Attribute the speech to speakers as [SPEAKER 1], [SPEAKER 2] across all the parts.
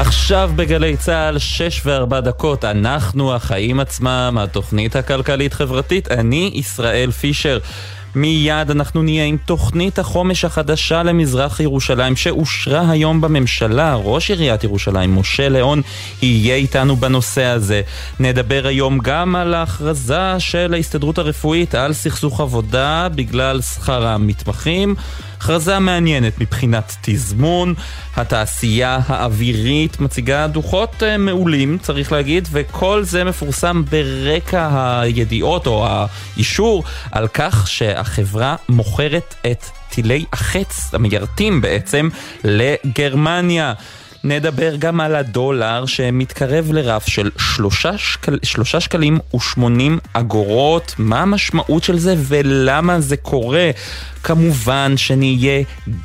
[SPEAKER 1] עכשיו בגלי צה"ל, שש וארבע דקות, אנחנו החיים עצמם, התוכנית הכלכלית-חברתית, אני ישראל פישר. מיד אנחנו נהיה עם תוכנית החומש החדשה למזרח ירושלים שאושרה היום בממשלה. ראש עיריית ירושלים, משה ליאון, יהיה איתנו בנושא הזה. נדבר היום גם על ההכרזה של ההסתדרות הרפואית על סכסוך עבודה בגלל שכר המתמחים. הכרזה מעניינת מבחינת תזמון, התעשייה האווירית מציגה דוחות uh, מעולים, צריך להגיד, וכל זה מפורסם ברקע הידיעות או האישור על כך שהחברה מוכרת את טילי החץ, המיירטים בעצם, לגרמניה. נדבר גם על הדולר שמתקרב לרף של שלושה, שקל, שלושה שקלים ושמונים אגורות, מה המשמעות של זה ולמה זה קורה. כמובן שנהיה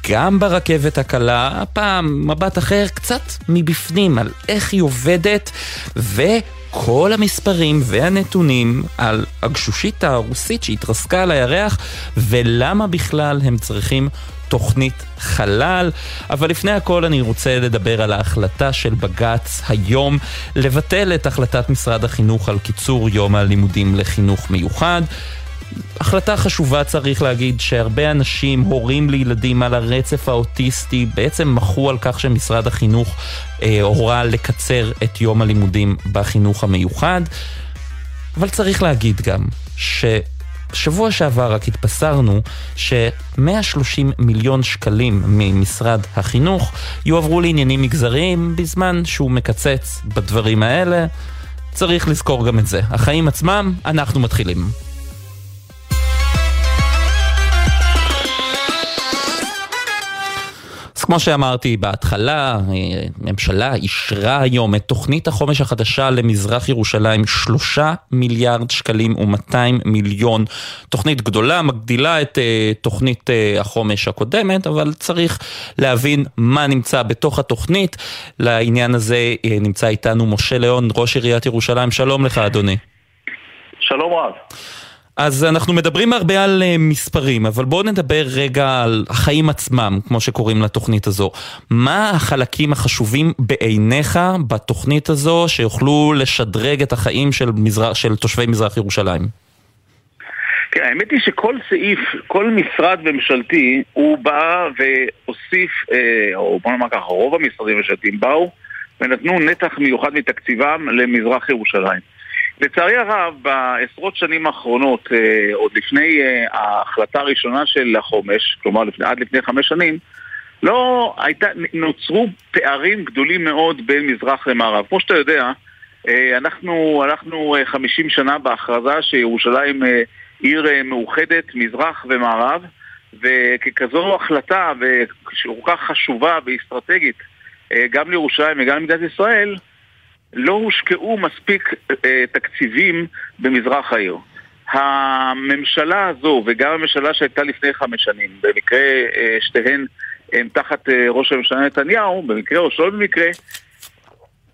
[SPEAKER 1] גם ברכבת הקלה, הפעם מבט אחר קצת מבפנים על איך היא עובדת וכל המספרים והנתונים על הגשושית הרוסית שהתרסקה על הירח ולמה בכלל הם צריכים תוכנית חלל. אבל לפני הכל אני רוצה לדבר על ההחלטה של בג"ץ היום לבטל את החלטת משרד החינוך על קיצור יום הלימודים לחינוך מיוחד. החלטה חשובה צריך להגיד שהרבה אנשים, הורים לילדים על הרצף האוטיסטי, בעצם מחו על כך שמשרד החינוך אה, הורה לקצר את יום הלימודים בחינוך המיוחד. אבל צריך להגיד גם ש... שבוע שעבר רק התבשרנו ש-130 מיליון שקלים ממשרד החינוך יועברו לעניינים מגזריים בזמן שהוא מקצץ בדברים האלה. צריך לזכור גם את זה. החיים עצמם, אנחנו מתחילים. כמו שאמרתי בהתחלה, הממשלה אישרה היום את תוכנית החומש החדשה למזרח ירושלים, שלושה מיליארד שקלים ומאתיים מיליון. תוכנית גדולה, מגדילה את uh, תוכנית uh, החומש הקודמת, אבל צריך להבין מה נמצא בתוך התוכנית. לעניין הזה uh, נמצא איתנו משה ליאון, ראש עיריית ירושלים. שלום לך, אדוני.
[SPEAKER 2] שלום רב.
[SPEAKER 1] אז אנחנו מדברים הרבה על uh, מספרים, אבל בואו נדבר רגע על החיים עצמם, כמו שקוראים לתוכנית הזו. מה החלקים החשובים בעיניך בתוכנית הזו שיוכלו לשדרג את החיים של, מזרח, של תושבי מזרח ירושלים?
[SPEAKER 2] כן, האמת היא שכל סעיף, כל משרד ממשלתי, הוא בא והוסיף, אה, או בוא נאמר ככה, רוב המשרדים הממשלתיים באו ונתנו נתח מיוחד מתקציבם למזרח ירושלים. לצערי הרב, בעשרות שנים האחרונות, אה, עוד לפני אה, ההחלטה הראשונה של החומש, כלומר עד לפני חמש שנים, לא הייתה, נוצרו פערים גדולים מאוד בין מזרח למערב. כמו שאתה יודע, אה, אנחנו הלכנו 50 שנה בהכרזה שירושלים עיר מאוחדת, מזרח ומערב, וככזו החלטה, וכל כך חשובה ואסטרטגית גם לירושלים וגם למדינת ישראל, לא הושקעו מספיק אה, תקציבים במזרח העיר. הממשלה הזו, וגם הממשלה שהייתה לפני חמש שנים, במקרה אה, שתיהן הן תחת אה, ראש הממשלה נתניהו, במקרה או שלא במקרה,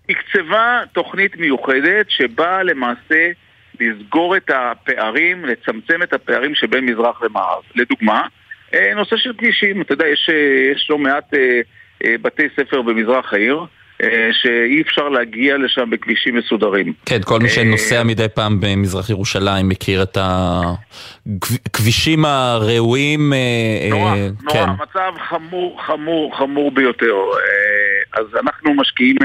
[SPEAKER 2] הקצבה תוכנית מיוחדת שבאה למעשה לסגור את הפערים, לצמצם את הפערים שבין מזרח למערב. לדוגמה, אה, נושא של כבישים, אתה יודע, יש, אה, יש לא מעט אה, אה, בתי ספר במזרח העיר, שאי אפשר להגיע לשם בכבישים מסודרים.
[SPEAKER 1] כן, כל מי שנוסע אה, מדי פעם במזרח ירושלים מכיר את הכבישים הראויים.
[SPEAKER 2] אה, נורא, נורא, כן. המצב חמור, חמור, חמור ביותר. אז אנחנו משקיעים,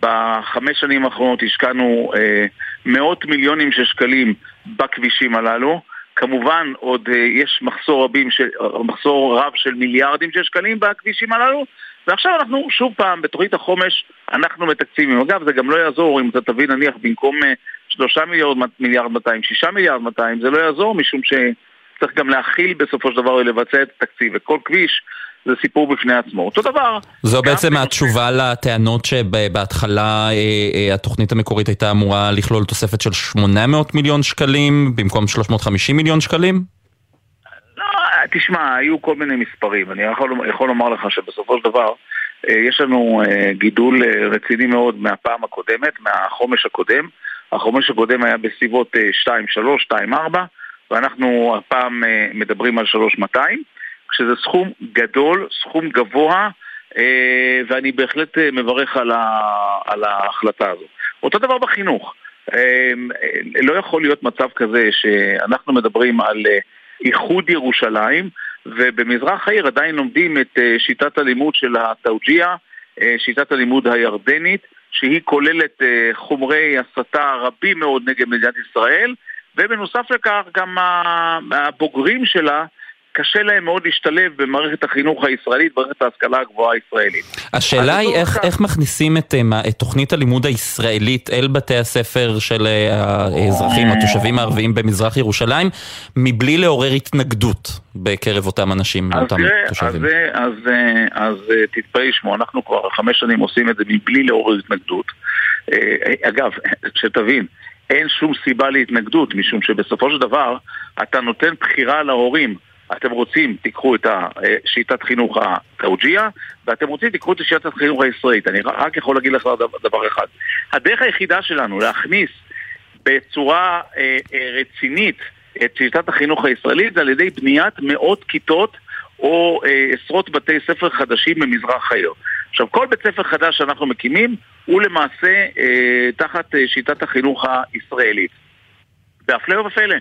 [SPEAKER 2] בחמש שנים האחרונות השקענו מאות מיליונים של שקלים בכבישים הללו. כמובן עוד יש מחסור, רבים של, מחסור רב של מיליארדים של שקלים בכבישים הללו ועכשיו אנחנו שוב פעם, בתוכנית החומש, אנחנו מתקציבים. אגב, זה גם לא יעזור אם אתה תביא נניח במקום אה, שלושה מיליארד, מיליארד 200, שישה מיליארד 200, זה לא יעזור משום שצריך גם להכיל בסופו של דבר ולבצע את התקציב. וכל כביש זה סיפור בפני עצמו. אותו דבר...
[SPEAKER 1] זו בעצם התשובה לטענות שבהתחלה אה, אה, התוכנית המקורית הייתה אמורה לכלול תוספת של 800 מיליון שקלים במקום 350 מיליון שקלים?
[SPEAKER 2] תשמע, היו כל מיני מספרים. אני יכול, יכול לומר לך שבסופו של דבר אה, יש לנו אה, גידול אה, רציני מאוד מהפעם הקודמת, מהחומש הקודם. החומש הקודם היה בסביבות 2.3, 2.4, ואנחנו הפעם מדברים על 3.200, שזה סכום גדול, סכום גבוה ואני בהחלט מברך על, ה, על ההחלטה הזו. אותו דבר בחינוך. לא יכול להיות מצב כזה שאנחנו מדברים על איחוד ירושלים, ובמזרח העיר עדיין לומדים את שיטת הלימוד של התאוג'יה, שיטת הלימוד הירדנית, שהיא כוללת חומרי הסתה רבים מאוד נגד מדינת ישראל, ובנוסף לכך גם הבוגרים שלה קשה להם מאוד להשתלב במערכת החינוך הישראלית, במערכת ההשכלה הגבוהה הישראלית.
[SPEAKER 1] השאלה היא איך, איך מכניסים את, אה, את תוכנית הלימוד הישראלית אל בתי הספר של אה, האזרחים, התושבים הערביים במזרח ירושלים, מבלי לעורר התנגדות בקרב אותם אנשים, אותם
[SPEAKER 2] זה,
[SPEAKER 1] תושבים.
[SPEAKER 2] אז, אז, אז, אז לשמוע, אנחנו כבר חמש שנים עושים את זה מבלי לעורר התנגדות. אה, אגב, שתבין, אין שום סיבה להתנגדות, משום שבסופו של דבר אתה נותן בחירה להורים. אתם רוצים, תיקחו את שיטת חינוך התאוג'יה, ואתם רוצים, תיקחו את שיטת החינוך הישראלית. אני רק יכול להגיד לך דבר אחד. הדרך היחידה שלנו להכניס בצורה אה, אה, רצינית את שיטת החינוך הישראלית זה על ידי בניית מאות כיתות או אה, עשרות בתי ספר חדשים במזרח העיר. עכשיו, כל בית ספר חדש שאנחנו מקימים הוא למעשה אה, תחת אה, שיטת החינוך הישראלית. והפלא ופלא,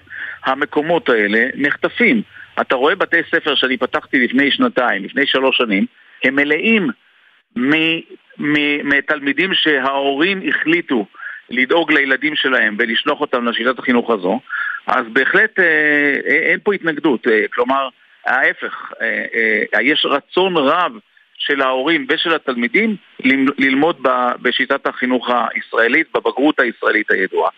[SPEAKER 2] המקומות האלה נחטפים. אתה רואה בתי ספר שאני פתחתי לפני שנתיים, לפני שלוש שנים, הם מלאים מתלמידים שההורים החליטו לדאוג לילדים שלהם ולשלוח אותם לשיטת החינוך הזו, אז בהחלט אה, אה אין פה התנגדות. אה, כלומר, ההפך, אה, אה, יש רצון רב של ההורים ושל התלמידים ללמוד בשיטת החינוך הישראלית, בבגרות הישראלית הידועה.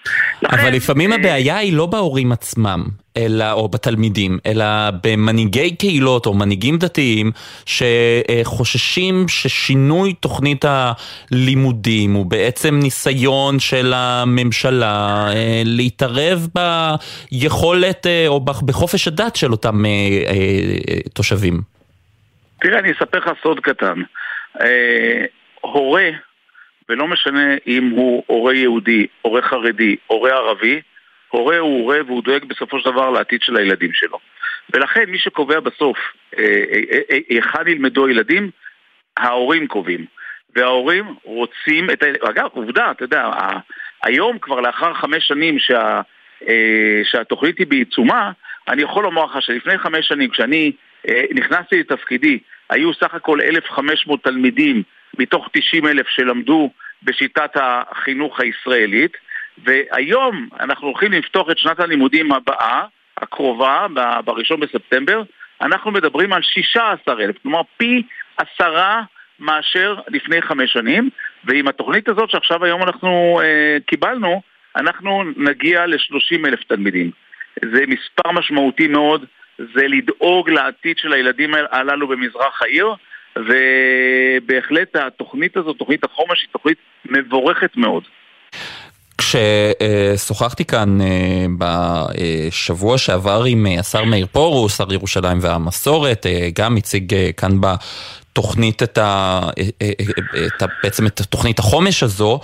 [SPEAKER 1] לכן, אבל לפעמים אה, הבעיה היא לא בהורים עצמם, אלא, או בתלמידים, אלא במנהיגי קהילות או מנהיגים דתיים שחוששים ששינוי תוכנית הלימודים הוא בעצם ניסיון של הממשלה אה, להתערב ביכולת אה, או בחופש הדת של אותם תושבים.
[SPEAKER 2] תראה, אני אספר לך סוד קטן. אה, הורה, ולא משנה אם הוא הורה יהודי, הורה חרדי, הורה ערבי, הורה הוא הורה והוא דואג בסופו של דבר לעתיד של הילדים שלו. ולכן מי שקובע בסוף היכן אה, אה, אה, ילמדו הילדים, ההורים קובעים. וההורים רוצים את ה... אגב, עובדה, אתה יודע, היום כבר לאחר חמש שנים שה, שהתוכנית היא בעיצומה, אני יכול לומר לך שלפני חמש שנים, כשאני נכנסתי לתפקידי, היו סך הכל 1,500 תלמידים מתוך 90 אלף שלמדו בשיטת החינוך הישראלית והיום אנחנו הולכים לפתוח את שנת הלימודים הבאה, הקרובה, ב-1 בספטמבר, אנחנו מדברים על 16 אלף, כלומר פי עשרה מאשר לפני חמש שנים, ועם התוכנית הזאת שעכשיו היום אנחנו אה, קיבלנו, אנחנו נגיע ל-30 אלף תלמידים. זה מספר משמעותי מאוד, זה לדאוג לעתיד של הילדים הללו במזרח העיר, ובהחלט התוכנית הזאת, תוכנית החומש, היא תוכנית מבורכת מאוד.
[SPEAKER 1] כששוחחתי כאן אה, בשבוע שעבר עם אה, השר מאיר פרוש, שר ירושלים והמסורת, אה, גם הציג כאן בתוכנית את ה... את ה... בעצם את תוכנית החומש הזו,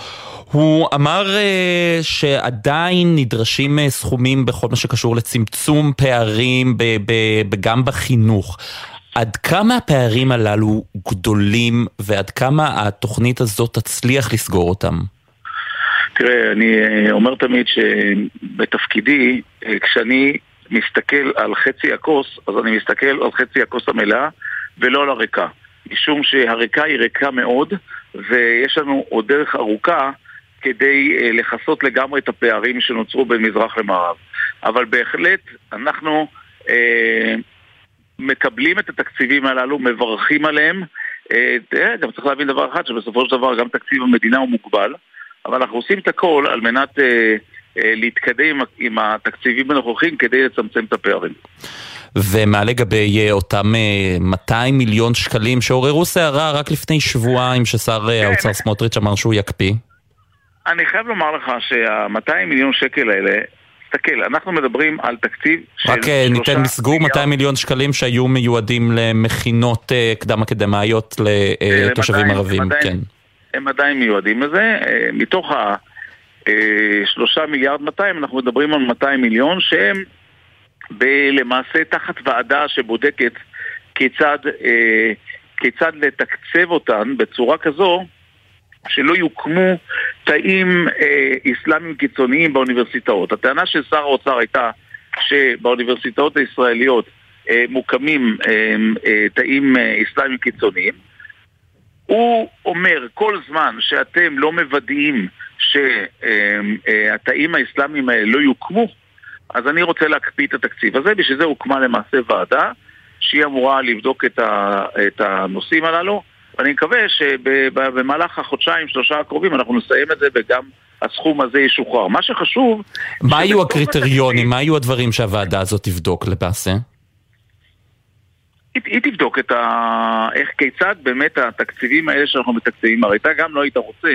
[SPEAKER 1] הוא אמר שעדיין נדרשים סכומים בכל מה שקשור לצמצום פערים גם בחינוך. עד כמה הפערים הללו גדולים ועד כמה התוכנית הזאת תצליח לסגור אותם?
[SPEAKER 2] תראה, אני אה, אומר תמיד שבתפקידי, כשאני מסתכל על חצי הכוס, אז אני מסתכל על חצי הכוס המלאה ולא על הריקה. משום שהריקה היא ריקה מאוד, ויש לנו עוד דרך ארוכה כדי אה, לכסות לגמרי את הפערים שנוצרו בין מזרח למערב. אבל בהחלט אנחנו אה, מקבלים את התקציבים הללו, מברכים עליהם. אה, תראה, גם צריך להבין דבר אחד, שבסופו של דבר גם תקציב המדינה הוא מוגבל, אבל אנחנו עושים את הכל על מנת אה, אה, להתקדם עם, עם התקציבים הנוכחים כדי לצמצם את הפערים.
[SPEAKER 1] ומה לגבי אה, אותם 200 מיליון שקלים שעוררו סערה רק לפני שבועיים ששר כן. האוצר סמוטריץ' אמר שהוא יקפיא?
[SPEAKER 2] אני חייב לומר לך שה-200 מיליון שקל האלה, תסתכל, אנחנו מדברים על תקציב
[SPEAKER 1] של רק אה, ניתן מסגור 200 מיליון שקלים שהיו מיועדים למכינות אה, קדם אקדמאיות לתושבים אה, ערבים, כן.
[SPEAKER 2] הם עדיין מיועדים לזה, מתוך ה-3 מיליארד 200 אנחנו מדברים על 200 מיליון שהם למעשה תחת ועדה שבודקת כיצד כיצד לתקצב אותן בצורה כזו שלא יוקמו תאים אה, איסלאמיים קיצוניים באוניברסיטאות. הטענה של שר האוצר הייתה שבאוניברסיטאות הישראליות אה, מוקמים אה, אה, תאים אה, איסלאמיים קיצוניים. הוא אומר כל זמן שאתם לא מוודאים שהתאים האסלאמיים האלה לא יוקמו, אז אני רוצה להקפיא את התקציב הזה, בשביל זה הוקמה למעשה ועדה שהיא אמורה לבדוק את, ה, את הנושאים הללו, ואני מקווה שבמהלך החודשיים, שלושה הקרובים אנחנו נסיים את זה וגם הסכום הזה ישוחרר. מה שחשוב...
[SPEAKER 1] מה היו הקריטריונים, מה היו הדברים שהוועדה הזאת תבדוק למעשה?
[SPEAKER 2] היא, היא תבדוק את ה... איך, כיצד באמת התקציבים האלה שאנחנו מתקציבים, הרי אתה גם לא היית רוצה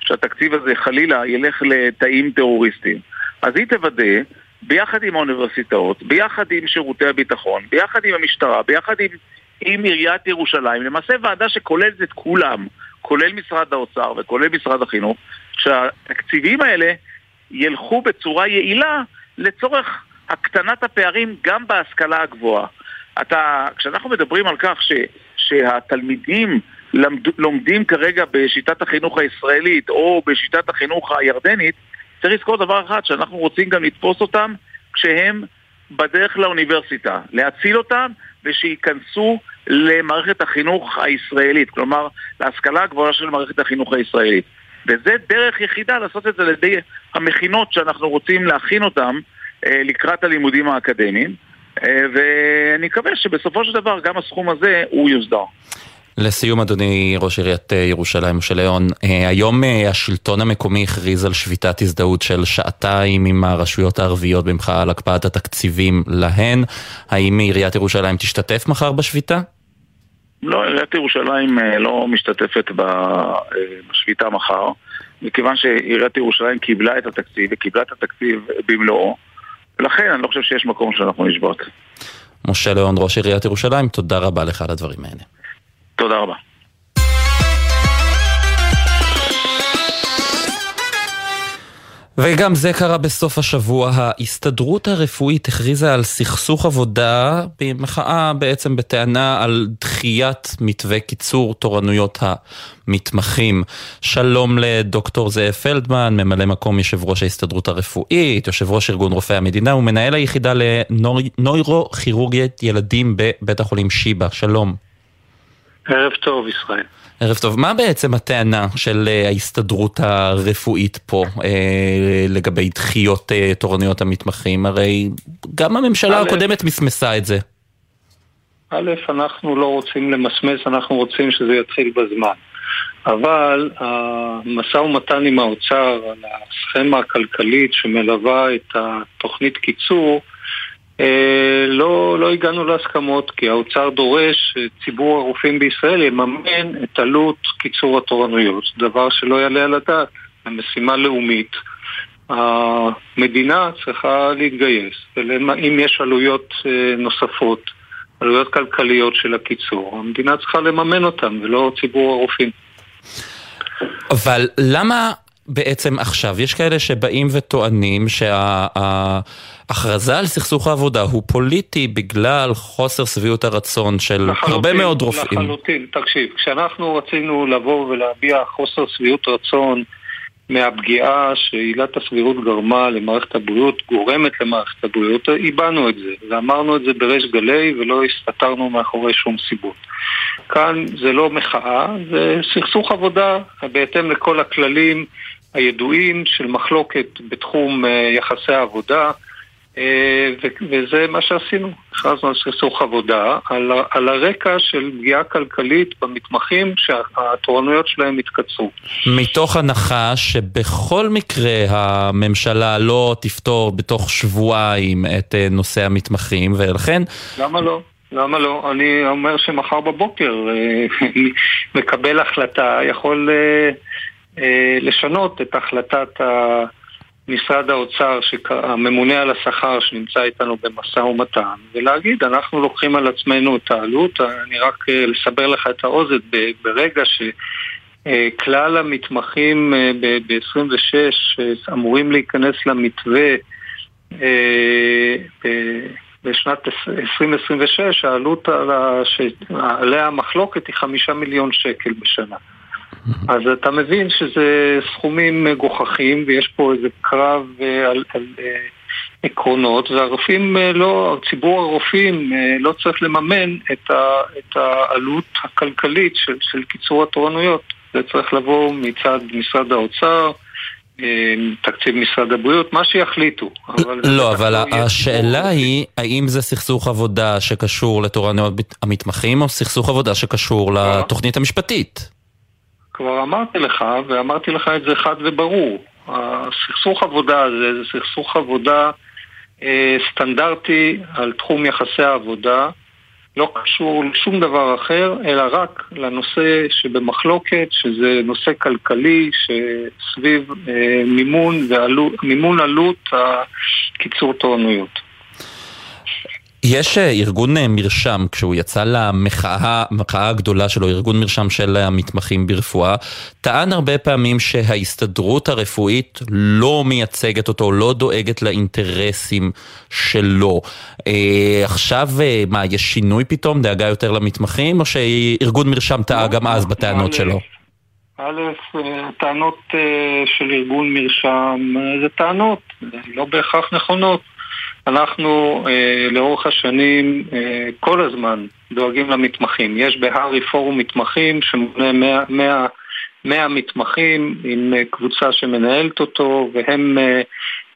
[SPEAKER 2] שהתקציב הזה חלילה ילך לתאים טרוריסטיים. אז היא תוודא, ביחד עם האוניברסיטאות, ביחד עם שירותי הביטחון, ביחד עם המשטרה, ביחד עם, עם עיריית ירושלים, למעשה ועדה שכוללת את כולם, כולל משרד האוצר וכולל משרד החינוך, שהתקציבים האלה ילכו בצורה יעילה לצורך הקטנת הפערים גם בהשכלה הגבוהה. אתה, כשאנחנו מדברים על כך ש, שהתלמידים למד, לומדים כרגע בשיטת החינוך הישראלית או בשיטת החינוך הירדנית, צריך לזכור דבר אחד, שאנחנו רוצים גם לתפוס אותם כשהם בדרך לאוניברסיטה, להציל אותם ושייכנסו למערכת החינוך הישראלית, כלומר להשכלה הגבוהה של מערכת החינוך הישראלית. וזה דרך יחידה לעשות את זה על ידי המכינות שאנחנו רוצים להכין אותם אה, לקראת הלימודים האקדמיים. אה, ואני מקווה שבסופו של דבר גם הסכום הזה הוא יוסדר.
[SPEAKER 1] לסיום אדוני ראש עיריית אה, ירושלים משה ליאון, אה, היום השלטון המקומי הכריז על שביתת הזדהות של שעתיים עם הרשויות הערביות במחאה על הקפאת התקציבים להן. האם עיריית ירושלים תשתתף מחר בשביתה?
[SPEAKER 2] לא, עיריית ירושלים לא משתתפת בשביתה מחר, מכיוון שעיריית ירושלים קיבלה את התקציב וקיבלה את התקציב במלואו. ולכן אני לא חושב שיש מקום שאנחנו נשבות.
[SPEAKER 1] משה ליאון, ראש עיריית ירושלים, תודה רבה לך על הדברים האלה.
[SPEAKER 2] תודה רבה.
[SPEAKER 1] וגם זה קרה בסוף השבוע. ההסתדרות הרפואית הכריזה על סכסוך עבודה במחאה בעצם בטענה על דחיית מתווה קיצור תורנויות המתמחים. שלום לדוקטור זאב פלדמן, ממלא מקום יושב ראש ההסתדרות הרפואית, יושב ראש ארגון רופאי המדינה ומנהל היחידה לנוירוכירורגיית ילדים בבית החולים שיבא. שלום.
[SPEAKER 3] ערב טוב, ישראל.
[SPEAKER 1] ערב טוב. מה בעצם הטענה של אה, ההסתדרות הרפואית פה אה, לגבי דחיות אה, תורנויות המתמחים? הרי גם הממשלה הקודמת מסמסה את זה.
[SPEAKER 3] א', אנחנו לא רוצים למסמס, אנחנו רוצים שזה יתחיל בזמן. אבל המשא ומתן עם האוצר על הסכמה הכלכלית שמלווה את התוכנית קיצור לא, לא הגענו להסכמות כי האוצר דורש שציבור הרופאים בישראל יממן את עלות קיצור התורנויות, דבר שלא יעלה על הדעת, המשימה לאומית. המדינה צריכה להתגייס, ואם יש עלויות אה, נוספות, עלויות כלכליות של הקיצור, המדינה צריכה לממן אותן ולא ציבור הרופאים.
[SPEAKER 1] אבל למה בעצם עכשיו? יש כאלה שבאים וטוענים שההכרזה על סכסוך העבודה הוא פוליטי בגלל חוסר שביעות הרצון של לחלוטין, הרבה מאוד רופאים.
[SPEAKER 3] לחלוטין, תקשיב, כשאנחנו רצינו לבוא ולהביע חוסר שביעות רצון מהפגיעה שעילת הסבירות גרמה למערכת הבריאות, גורמת למערכת הבריאות, הבענו את זה, ואמרנו את זה בריש גלי ולא הסתתרנו מאחורי שום סיבות. כאן זה לא מחאה, זה סכסוך עבודה בהתאם לכל הכללים הידועים של מחלוקת בתחום אה, יחסי העבודה אה, וזה מה שעשינו, הכרזנו על סכסוך עבודה, על, על הרקע של פגיעה כלכלית במתמחים שהתורנויות שלהם התקצרו.
[SPEAKER 1] מתוך הנחה שבכל מקרה הממשלה לא תפתור בתוך שבועיים את אה, נושא המתמחים, ולכן...
[SPEAKER 3] למה לא? למה לא? אני אומר שמחר בבוקר מקבל החלטה, יכול לשנות את החלטת. משרד האוצר, הממונה על השכר שנמצא איתנו במשא ומתן, ולהגיד, אנחנו לוקחים על עצמנו את העלות, אני רק אה, לסבר לך את האוזן, ברגע שכלל המתמחים אה, ב-26 אמורים להיכנס למתווה בשנת 2026 העלות עליה המחלוקת היא חמישה מיליון שקל בשנה. אז אתה מבין שזה סכומים מגוחכים ויש פה איזה קרב אה, על, על אה, עקרונות והרופאים אה, לא, ציבור הרופאים לא צריך לממן את, ה, את העלות הכלכלית של, של קיצור התורנויות. זה צריך לבוא מצד משרד האוצר, תקציב משרד הבריאות, מה שיחליטו.
[SPEAKER 1] אבל לא, אבל השאלה היא, האם זה סכסוך עבודה שקשור לתורנויות המתמחים, או סכסוך עבודה שקשור לתוכנית המשפטית?
[SPEAKER 3] כבר אמרתי לך, ואמרתי לך את זה חד וברור. הסכסוך עבודה הזה זה סכסוך עבודה אה, סטנדרטי על תחום יחסי העבודה, לא קשור לשום דבר אחר, אלא רק לנושא שבמחלוקת, שזה נושא כלכלי שסביב אה, מימון, ועלו, מימון עלות הקיצור תורנויות.
[SPEAKER 1] יש אה, ארגון אה, מרשם, כשהוא יצא למחאה, המחאה הגדולה שלו, ארגון מרשם של המתמחים ברפואה, טען הרבה פעמים שההסתדרות הרפואית לא מייצגת אותו, לא דואגת לאינטרסים שלו. אה, עכשיו, אה, מה, יש שינוי פתאום, דאגה יותר למתמחים, או שארגון מרשם טעה לא, גם אז בטענות שלו?
[SPEAKER 3] א', הטענות של ארגון מרשם זה טענות, לא בהכרח נכונות. אנחנו אה, לאורך השנים אה, כל הזמן דואגים למתמחים. יש בהארי פורום מתמחים שמונה 100, 100, 100 מתמחים עם אה, קבוצה שמנהלת אותו והם אה,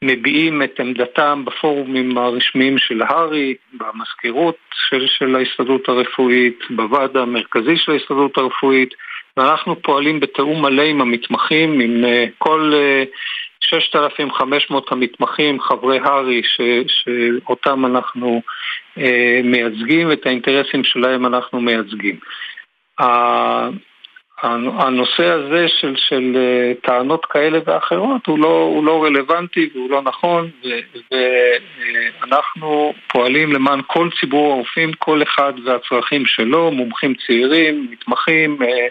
[SPEAKER 3] מביעים את עמדתם בפורומים הרשמיים של הארי, במזכירות של, של ההסתדרות הרפואית, בוועד המרכזי של ההסתדרות הרפואית ואנחנו פועלים בתיאום מלא עם המתמחים, עם אה, כל... אה, 6,500 המתמחים, חברי הר"י, שאותם אנחנו אה, מייצגים ואת האינטרסים שלהם אנחנו מייצגים. הנושא הזה של, של אה, טענות כאלה ואחרות הוא לא, הוא לא רלוונטי והוא לא נכון ואנחנו פועלים למען כל ציבור הרופאים, כל אחד והצרכים שלו, מומחים צעירים, מתמחים, אה,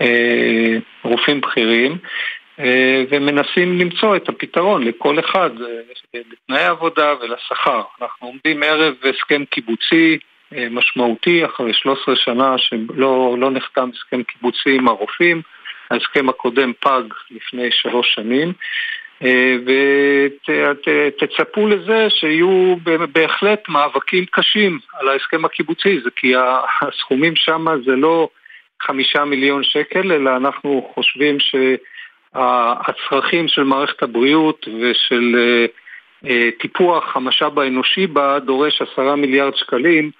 [SPEAKER 3] אה, רופאים בכירים אה, ומנסים למצוא את הפתרון לכל אחד, אה, לתנאי העבודה ולשכר. אנחנו עומדים ערב הסכם קיבוצי אה, משמעותי אחרי 13 שנה שלא לא נחתם הסכם קיבוצי עם הרופאים, ההסכם הקודם פג לפני שלוש שנים. ותצפו לזה שיהיו בהחלט מאבקים קשים על ההסכם הקיבוצי, זה כי הסכומים שם זה לא חמישה מיליון שקל, אלא אנחנו חושבים ש... הצרכים של מערכת הבריאות ושל אה, אה, טיפוח המשאב האנושי בה דורש עשרה מיליארד שקלים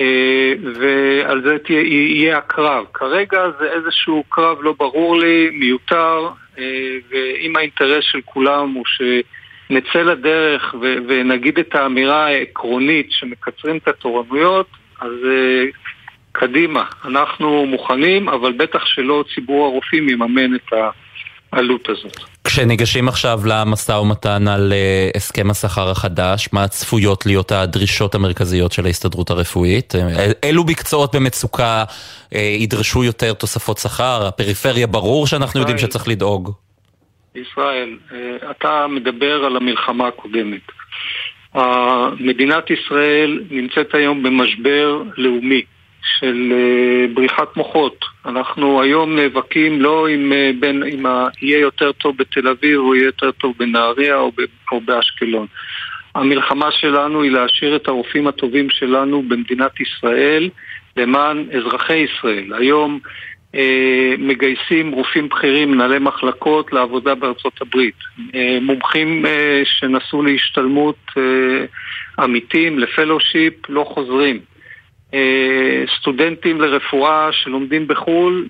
[SPEAKER 3] אה, ועל זה תהיה, יהיה הקרב. כרגע זה איזשהו קרב לא ברור לי, מיותר, ואם האינטרס של כולם הוא שנצא לדרך ונגיד את האמירה העקרונית שמקצרים את התורנויות, אז קדימה, אנחנו מוכנים, אבל בטח שלא ציבור הרופאים יממן את ה... העלות הזאת.
[SPEAKER 1] כשניגשים עכשיו למשא ומתן על uh, הסכם השכר החדש, מה צפויות להיות הדרישות המרכזיות של ההסתדרות הרפואית? אל, אלו מקצועות במצוקה ידרשו יותר תוספות שכר? הפריפריה ברור שאנחנו ישראל, יודעים שצריך לדאוג.
[SPEAKER 3] ישראל, אתה מדבר על המלחמה הקודמת. מדינת ישראל נמצאת היום במשבר לאומי. של uh, בריחת מוחות. אנחנו היום נאבקים לא אם יהיה יותר טוב בתל אביב או יהיה יותר טוב בנהריה או, או באשקלון. המלחמה שלנו היא להשאיר את הרופאים הטובים שלנו במדינת ישראל למען אזרחי ישראל. היום אה, מגייסים רופאים בכירים, מנהלי מחלקות, לעבודה בארצות הברית. אה, מומחים אה, שנסעו להשתלמות אה, עמיתים, לפלושיפ, לא חוזרים. אה, סטודנטים לרפואה שלומדים בחו"ל,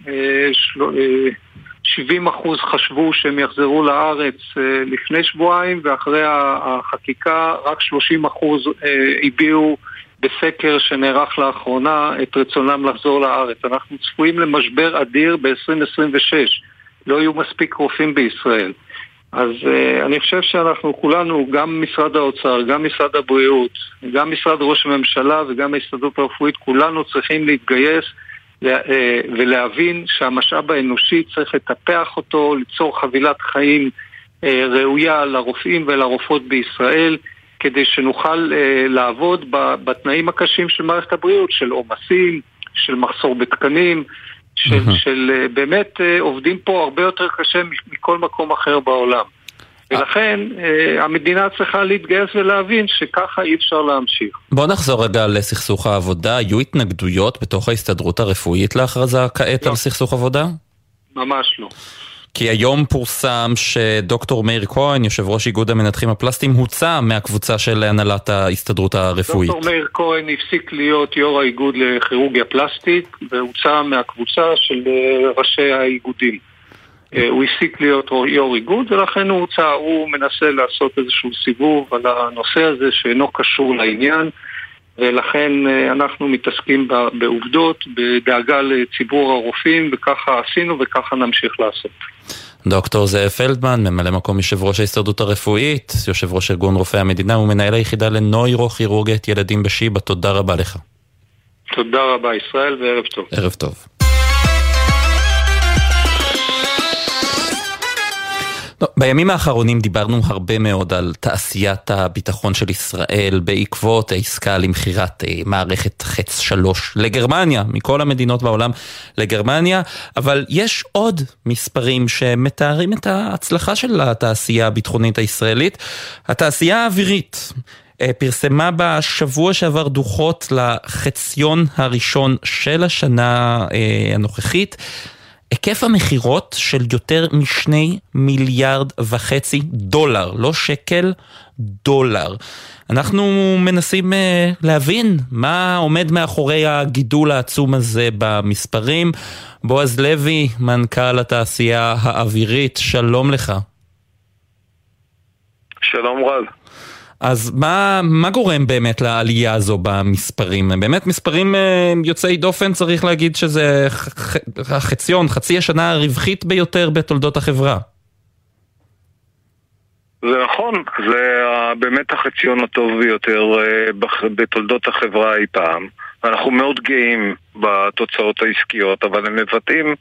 [SPEAKER 3] 70 אה, אחוז חשבו שהם יחזרו לארץ אה, לפני שבועיים ואחרי החקיקה רק 30 אחוז הביעו בסקר שנערך לאחרונה את רצונם לחזור לארץ. אנחנו צפויים למשבר אדיר ב-2026. לא יהיו מספיק רופאים בישראל. אז uh, אני חושב שאנחנו כולנו, גם משרד האוצר, גם משרד הבריאות, גם משרד ראש הממשלה וגם ההסתדרות הרפואית, כולנו צריכים להתגייס uh, ולהבין שהמשאב האנושי צריך לטפח אותו, ליצור חבילת חיים uh, ראויה לרופאים ולרופאות בישראל, כדי שנוכל לעבוד בתנאים הקשים של מערכת הבריאות, של עומסים, של מחסור בתקנים, של, mm-hmm. של באמת עובדים פה הרבה יותר קשה מכל מקום אחר בעולם. ולכן אה, המדינה צריכה להתגייס ולהבין שככה אי אפשר להמשיך.
[SPEAKER 1] בוא נחזור רגע לסכסוך העבודה. היו התנגדויות בתוך ההסתדרות הרפואית להכרזה כעת לא. על סכסוך עבודה?
[SPEAKER 3] ממש לא.
[SPEAKER 1] כי היום פורסם שדוקטור מאיר כהן, יושב ראש איגוד המנתחים הפלסטיים, הוצא מהקבוצה של הנהלת ההסתדרות הרפואית.
[SPEAKER 3] דוקטור מאיר כהן הפסיק להיות יו"ר האיגוד לכירורגיה פלסטית, והוצא מהקבוצה של אה, ראשי האיגודים. אה, הוא הפסיק להיות יו"ר איגוד ולכן הוא הוצא, הוא מנסה לעשות איזשהו סיבוב על הנושא הזה שאינו קשור לעניין ולכן אה, אנחנו מתעסקים בעובדות, בדאגה לציבור הרופאים וככה עשינו וככה נמשיך לעשות.
[SPEAKER 1] דוקטור זאב פלדמן, ממלא מקום יושב ראש ההסתדרות הרפואית, יושב ראש ארגון רופאי המדינה ומנהל היחידה לנוירוכירורגית ילדים בשיבא, תודה רבה לך.
[SPEAKER 3] תודה רבה ישראל וערב טוב.
[SPEAKER 1] ערב טוב. לא, בימים האחרונים דיברנו הרבה מאוד על תעשיית הביטחון של ישראל בעקבות העסקה למכירת אה, מערכת חץ שלוש לגרמניה, מכל המדינות בעולם לגרמניה, אבל יש עוד מספרים שמתארים את ההצלחה של התעשייה הביטחונית הישראלית. התעשייה האווירית אה, פרסמה בשבוע שעבר דוחות לחציון הראשון של השנה אה, הנוכחית. היקף המכירות של יותר משני מיליארד וחצי דולר, לא שקל, דולר. אנחנו מנסים uh, להבין מה עומד מאחורי הגידול העצום הזה במספרים. בועז לוי, מנכ"ל התעשייה האווירית, שלום לך.
[SPEAKER 4] שלום רב.
[SPEAKER 1] אז מה, מה גורם באמת לעלייה הזו במספרים? באמת מספרים אה, יוצאי דופן, צריך להגיד שזה החציון, חצי השנה הרווחית ביותר בתולדות החברה.
[SPEAKER 4] זה נכון, זה באמת החציון הטוב ביותר אה, בתולדות החברה אי פעם. אנחנו מאוד גאים בתוצאות העסקיות, אבל הם מבטאים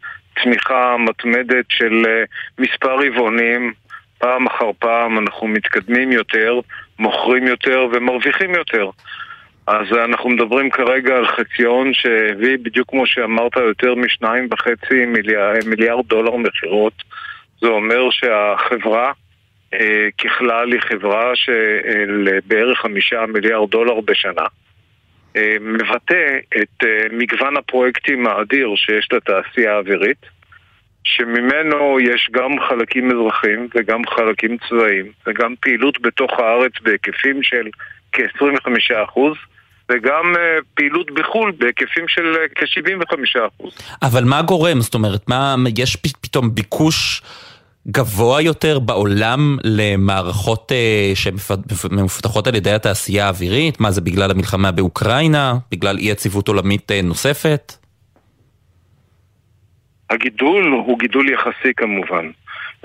[SPEAKER 4] צמיחה מתמדת של אה, מספר רבעונים פעם אחר פעם אנחנו מתקדמים יותר, מוכרים יותר ומרוויחים יותר. אז אנחנו מדברים כרגע על חציון שהביא, בדיוק כמו שאמרת, יותר משניים וחצי מיליארד, מיליארד דולר מכירות. זה אומר שהחברה אה, ככלל היא חברה של בערך חמישה מיליארד דולר בשנה. אה, מבטא את אה, מגוון הפרויקטים האדיר שיש לתעשייה האווירית. שממנו יש גם חלקים אזרחיים וגם חלקים צבאיים וגם פעילות בתוך הארץ בהיקפים של כ-25% וגם uh, פעילות בחו"ל בהיקפים של uh, כ-75%.
[SPEAKER 1] אבל מה גורם? זאת אומרת, מה, יש פתאום ביקוש גבוה יותר בעולם למערכות uh, שמפותחות על ידי התעשייה האווירית? מה זה בגלל המלחמה באוקראינה? בגלל אי יציבות עולמית נוספת?
[SPEAKER 4] הגידול הוא גידול יחסי כמובן.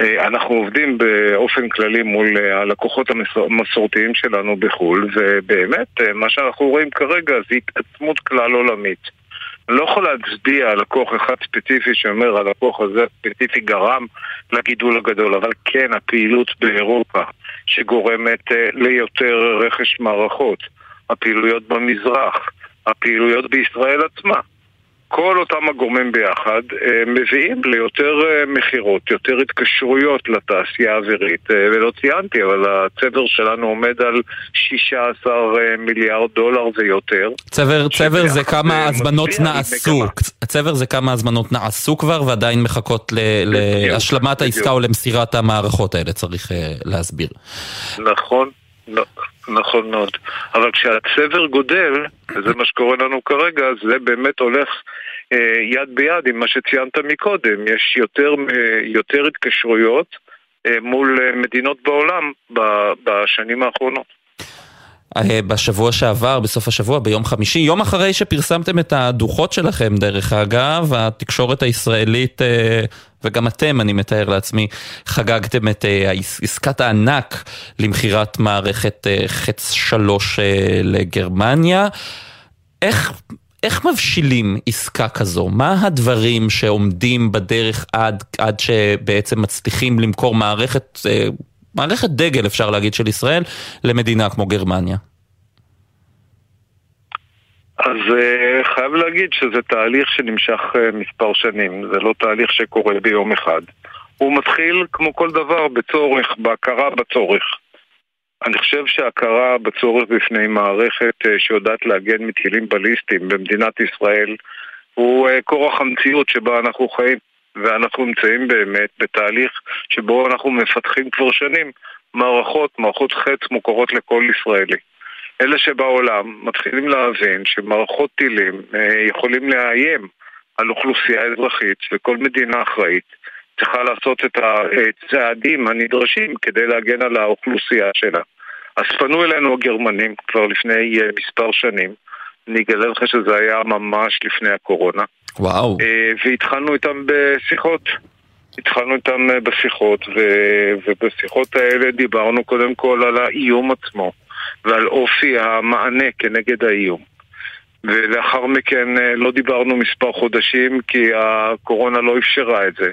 [SPEAKER 4] אה, אנחנו עובדים באופן כללי מול אה, הלקוחות המסורתיים שלנו בחו"ל, ובאמת, אה, מה שאנחנו רואים כרגע זה התעצמות כלל עולמית. לא יכול להצביע על לקוח אחד ספציפי שאומר הלקוח הזה ספציפי גרם לגידול הגדול, אבל כן הפעילות באירופה שגורמת ליותר רכש מערכות, הפעילויות במזרח, הפעילויות בישראל עצמה. כל אותם הגורמים ביחד אה, מביאים ליותר אה, מכירות, יותר התקשרויות לתעשייה האווירית. אה, ולא ציינתי, אבל הצבר שלנו עומד על 16 מיליארד דולר ויותר.
[SPEAKER 1] צבר, צבר זה כמה הזמנות נעשו. צבר זה כמה הזמנות נעשו כבר ועדיין מחכות להשלמת העסקה או למסירת המערכות האלה, צריך להסביר.
[SPEAKER 4] נכון. נכון מאוד. אבל כשהצבר גודל, וזה מה שקורה לנו כרגע, זה באמת הולך אה, יד ביד עם מה שציינת מקודם. יש יותר, אה, יותר התקשרויות אה, מול אה, מדינות בעולם בשנים האחרונות.
[SPEAKER 1] אה, בשבוע שעבר, בסוף השבוע, ביום חמישי, יום אחרי שפרסמתם את הדוחות שלכם, דרך אגב, התקשורת הישראלית, אה, וגם אתם, אני מתאר לעצמי, חגגתם את אה, עסקת הענק למכירת מערכת חץ שלוש לגרמניה. איך... איך מבשילים עסקה כזו? מה הדברים שעומדים בדרך עד, עד שבעצם מצליחים למכור מערכת מערכת דגל אפשר להגיד של ישראל למדינה כמו גרמניה?
[SPEAKER 4] אז uh, חייב להגיד שזה תהליך שנמשך uh, מספר שנים, זה לא תהליך שקורה ביום אחד. הוא מתחיל כמו כל דבר בצורך, בהכרה בצורך. אני חושב שהכרה בצורך בפני מערכת uh, שיודעת להגן מטילים בליסטיים במדינת ישראל הוא כורח המציאות שבה אנחנו חיים. ואנחנו נמצאים באמת בתהליך שבו אנחנו מפתחים כבר שנים מערכות, מערכות חץ מוכרות לכל ישראלי. אלה שבעולם מתחילים להבין שמערכות טילים אה, יכולים לאיים על אוכלוסייה אזרחית וכל מדינה אחראית צריכה לעשות את הצעדים הנדרשים כדי להגן על האוכלוסייה שלה. אז פנו אלינו הגרמנים כבר לפני אה, מספר שנים, אני אגלה לך שזה היה ממש לפני הקורונה.
[SPEAKER 1] וואו.
[SPEAKER 4] אה, והתחלנו איתם בשיחות. התחלנו איתם בשיחות, ו... ובשיחות האלה דיברנו קודם כל על האיום עצמו. ועל אופי המענה כנגד האיום. ולאחר מכן אה, לא דיברנו מספר חודשים כי הקורונה לא אפשרה את זה.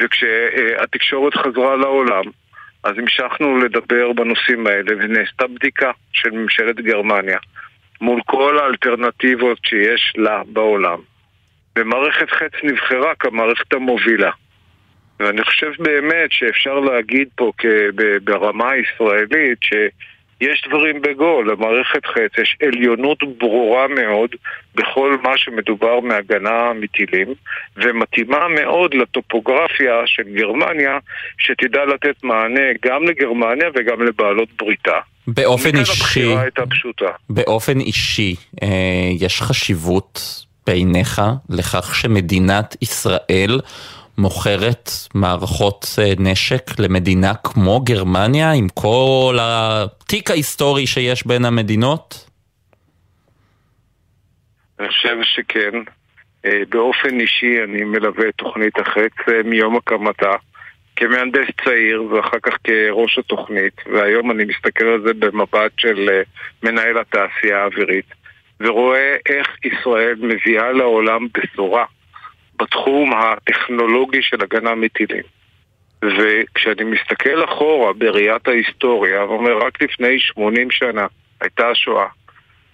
[SPEAKER 4] וכשהתקשורת חזרה לעולם, אז המשכנו לדבר בנושאים האלה ונעשתה בדיקה של ממשלת גרמניה מול כל האלטרנטיבות שיש לה בעולם. ומערכת חץ נבחרה כמערכת המובילה. ואני חושב באמת שאפשר להגיד פה ברמה הישראלית ש... יש דברים בגו, למערכת חץ יש עליונות ברורה מאוד בכל מה שמדובר מהגנה מטילים, ומתאימה מאוד לטופוגרפיה של גרמניה, שתדע לתת מענה גם לגרמניה וגם לבעלות בריתה.
[SPEAKER 1] באופן אישי. באופן אישי, אה, יש חשיבות בעיניך לכך שמדינת ישראל מוכרת מערכות אה, נשק למדינה כמו גרמניה עם כל התיק ההיסטורי שיש בין המדינות?
[SPEAKER 4] אני חושב שכן. אה, באופן אישי אני מלווה את תוכנית החץ אה, מיום הקמתה כמהנדס צעיר ואחר כך כראש התוכנית והיום אני מסתכל על זה במבט של מנהל התעשייה האווירית ורואה איך ישראל מביאה לעולם בשורה בתחום הטכנולוגי של הגנה מטילים. וכשאני מסתכל אחורה בראיית ההיסטוריה, ואומר רק לפני 80 שנה הייתה השואה,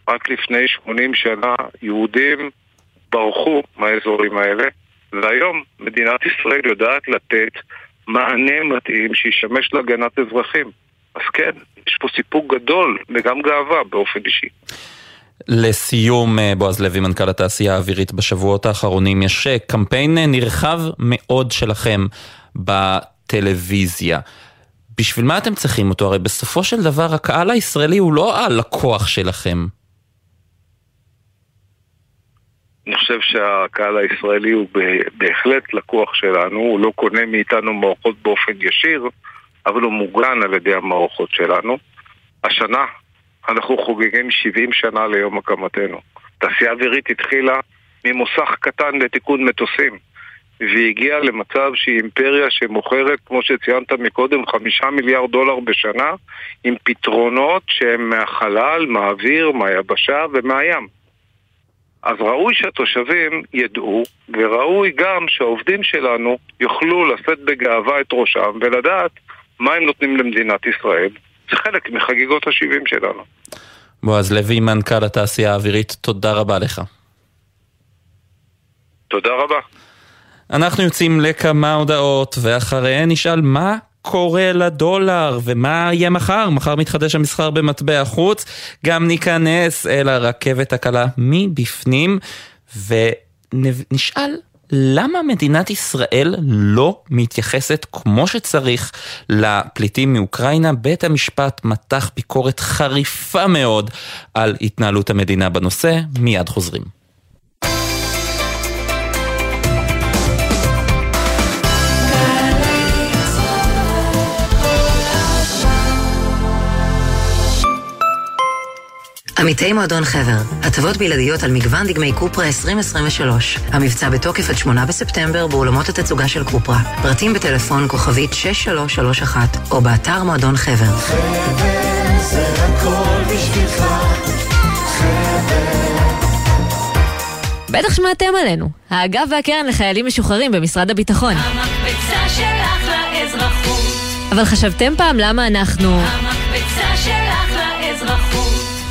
[SPEAKER 4] רק לפני 80 שנה יהודים ברחו מהאזורים האלה, והיום מדינת ישראל יודעת לתת מענה מתאים שישמש להגנת אזרחים. אז כן, יש פה סיפוק גדול וגם גאווה באופן אישי.
[SPEAKER 1] לסיום, אה, בועז לוי, מנכ"ל התעשייה האווירית, בשבועות האחרונים יש אה, קמפיין אה, נרחב מאוד שלכם בטלוויזיה. בשביל מה אתם צריכים אותו? הרי בסופו של דבר הקהל הישראלי הוא לא הלקוח שלכם.
[SPEAKER 4] אני חושב שהקהל הישראלי הוא בהחלט לקוח שלנו, הוא לא קונה מאיתנו מערכות באופן ישיר, אבל הוא מוגן על ידי המערכות שלנו. השנה אנחנו חוגגים 70 שנה ליום הקמתנו. תעשייה אווירית התחילה ממוסך קטן לתיקון מטוסים, והיא הגיעה למצב שהיא אימפריה שמוכרת, כמו שציינת מקודם, חמישה מיליארד דולר בשנה, עם פתרונות שהם מהחלל, מהאוויר, מהיבשה ומהים. אז ראוי שהתושבים ידעו, וראוי גם שהעובדים שלנו יוכלו לשאת בגאווה את ראשם ולדעת מה הם נותנים למדינת ישראל, זה חלק מחגיגות ה-70 שלנו.
[SPEAKER 1] בועז לוי, מנכ"ל התעשייה האווירית, תודה רבה לך.
[SPEAKER 4] תודה רבה.
[SPEAKER 1] אנחנו יוצאים לכמה הודעות, ואחריהן נשאל מה קורה לדולר ומה יהיה מחר, מחר מתחדש המסחר במטבע חוץ, גם ניכנס אל הרכבת הקלה מבפנים ונשאל למה מדינת ישראל לא מתייחסת כמו שצריך לפליטים מאוקראינה? בית המשפט מתח ביקורת חריפה מאוד על התנהלות המדינה בנושא, מיד חוזרים.
[SPEAKER 5] עמיתי מועדון חבר, הטבות בלעדיות על מגוון דגמי קופרה 2023. המבצע בתוקף עד 8 בספטמבר באולמות התצוגה של קופרה. פרטים בטלפון כוכבית 6331 או באתר מועדון חבר. חבר זה הכל בשבילך, בטח שמעתם עלינו, האגף והקרן לחיילים משוחררים במשרד הביטחון. המקפצה שלך לאזרחות
[SPEAKER 6] אבל חשבתם פעם למה אנחנו...
[SPEAKER 7] לאזרחות.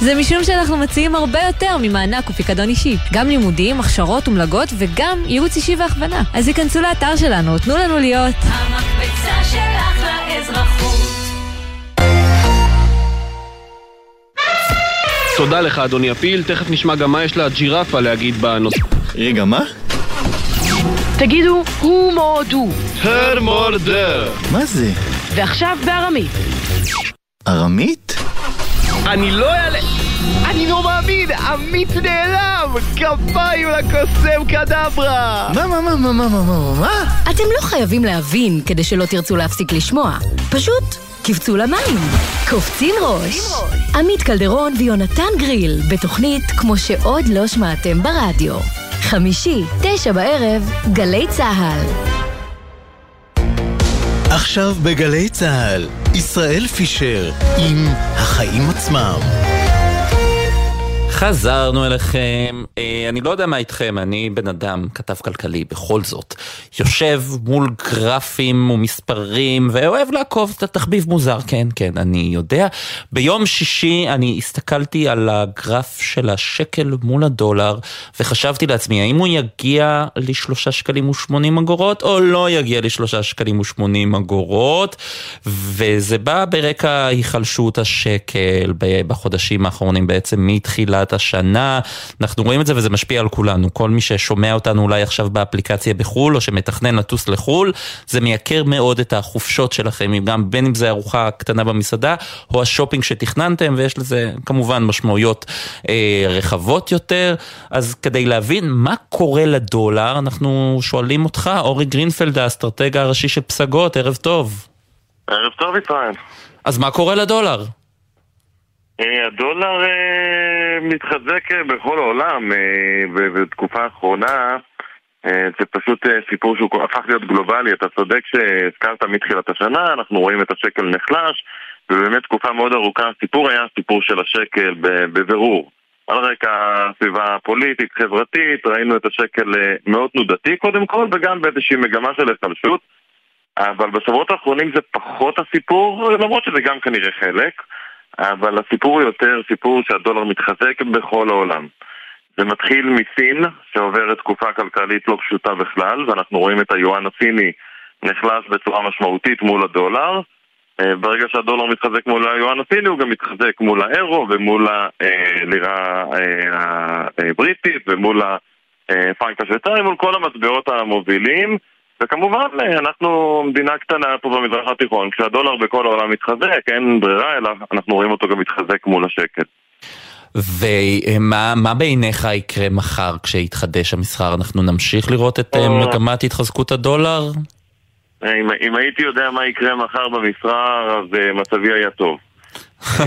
[SPEAKER 6] זה משום שאנחנו מציעים הרבה יותר ממענק ופיקדון אישי. גם לימודים, הכשרות ומלגות וגם ייעוץ אישי והכוונה. אז היכנסו לאתר שלנו, תנו לנו להיות...
[SPEAKER 7] המקפצה שלך לאזרחות.
[SPEAKER 8] תודה לך, אדוני הפיל. תכף נשמע גם מה יש לג'ירפה להגיד בנושא.
[SPEAKER 9] רגע, מה?
[SPEAKER 10] תגידו, הוא מורדו.
[SPEAKER 8] הר מורדר.
[SPEAKER 9] מה זה?
[SPEAKER 10] ועכשיו בארמית.
[SPEAKER 9] ארמית?
[SPEAKER 8] אני לא אעלה...
[SPEAKER 11] אני לא מאמין! עמית נעלם! כפיים לקוסם קדברה!
[SPEAKER 9] מה, מה, מה, מה, מה, מה, מה, מה?
[SPEAKER 12] אתם לא חייבים להבין כדי שלא תרצו להפסיק לשמוע. פשוט קפצו למים. קופצים ראש. עמית קלדרון ויונתן גריל, בתוכנית כמו שעוד לא שמעתם ברדיו. חמישי, תשע בערב, גלי צה"ל.
[SPEAKER 9] עכשיו בגלי צה"ל, ישראל פישר עם החיים עצמם.
[SPEAKER 1] חזרנו אליכם, אה, אני לא יודע מה איתכם, אני בן אדם, כתב כלכלי, בכל זאת. יושב מול גרפים ומספרים, ואוהב לעקוב את התחביב מוזר, כן, כן, אני יודע. ביום שישי אני הסתכלתי על הגרף של השקל מול הדולר, וחשבתי לעצמי, האם הוא יגיע לשלושה שקלים ושמונים אגורות, או לא יגיע לשלושה שקלים ושמונים אגורות, וזה בא ברקע היחלשות השקל בחודשים האחרונים, בעצם מתחילת... מתחילת השנה. אנחנו רואים את זה וזה משפיע על כולנו. כל מי ששומע אותנו אולי עכשיו באפליקציה בחו"ל או שמתכנן לטוס לחו"ל, זה מייקר מאוד את החופשות שלכם, גם בין אם זה ארוחה קטנה במסעדה או השופינג שתכננתם, ויש לזה כמובן משמעויות אה, רחבות יותר. אז כדי להבין מה קורה לדולר, אנחנו שואלים אותך, אורי גרינפלד, האסטרטג הראשי של פסגות, ערב טוב.
[SPEAKER 13] ערב טוב, ישראל.
[SPEAKER 1] אז מה קורה לדולר?
[SPEAKER 13] אה, הדולר אה, מתחזק אה, בכל העולם, ובתקופה האחרונה זה פשוט סיפור שהוא הפך להיות גלובלי. אתה צודק שהזכרת מתחילת השנה, אנחנו רואים את השקל נחלש, ובאמת תקופה מאוד ארוכה הסיפור היה הסיפור של השקל בבירור. על רקע הסביבה הפוליטית, חברתית, ראינו את השקל מאוד תנודתי קודם כל, וגם באיזושהי מגמה של היחלשות. אבל בשבועות האחרונים זה פחות הסיפור, למרות שזה גם כנראה חלק. אבל הסיפור הוא יותר סיפור שהדולר מתחזק בכל העולם. זה מתחיל מסין, שעוברת תקופה כלכלית לא פשוטה בכלל, ואנחנו רואים את היואן הסיני נחלש בצורה משמעותית מול הדולר. אה, ברגע שהדולר מתחזק מול היואן הסיני הוא גם מתחזק מול האירו ומול הלירה אה, הבריטית ומול הפרנק השוויצרי, מול כל המטבעות המובילים. וכמובן, אנחנו מדינה קטנה פה במזרח התיכון, כשהדולר בכל העולם מתחזק, אין ברירה, אלא אנחנו רואים אותו גם מתחזק מול השקט.
[SPEAKER 1] ומה בעיניך יקרה מחר כשיתחדש המסחר? אנחנו נמשיך לראות את אה, מגמת התחזקות הדולר?
[SPEAKER 13] אם, אם הייתי יודע מה יקרה מחר במסחר, אז מצבי היה טוב.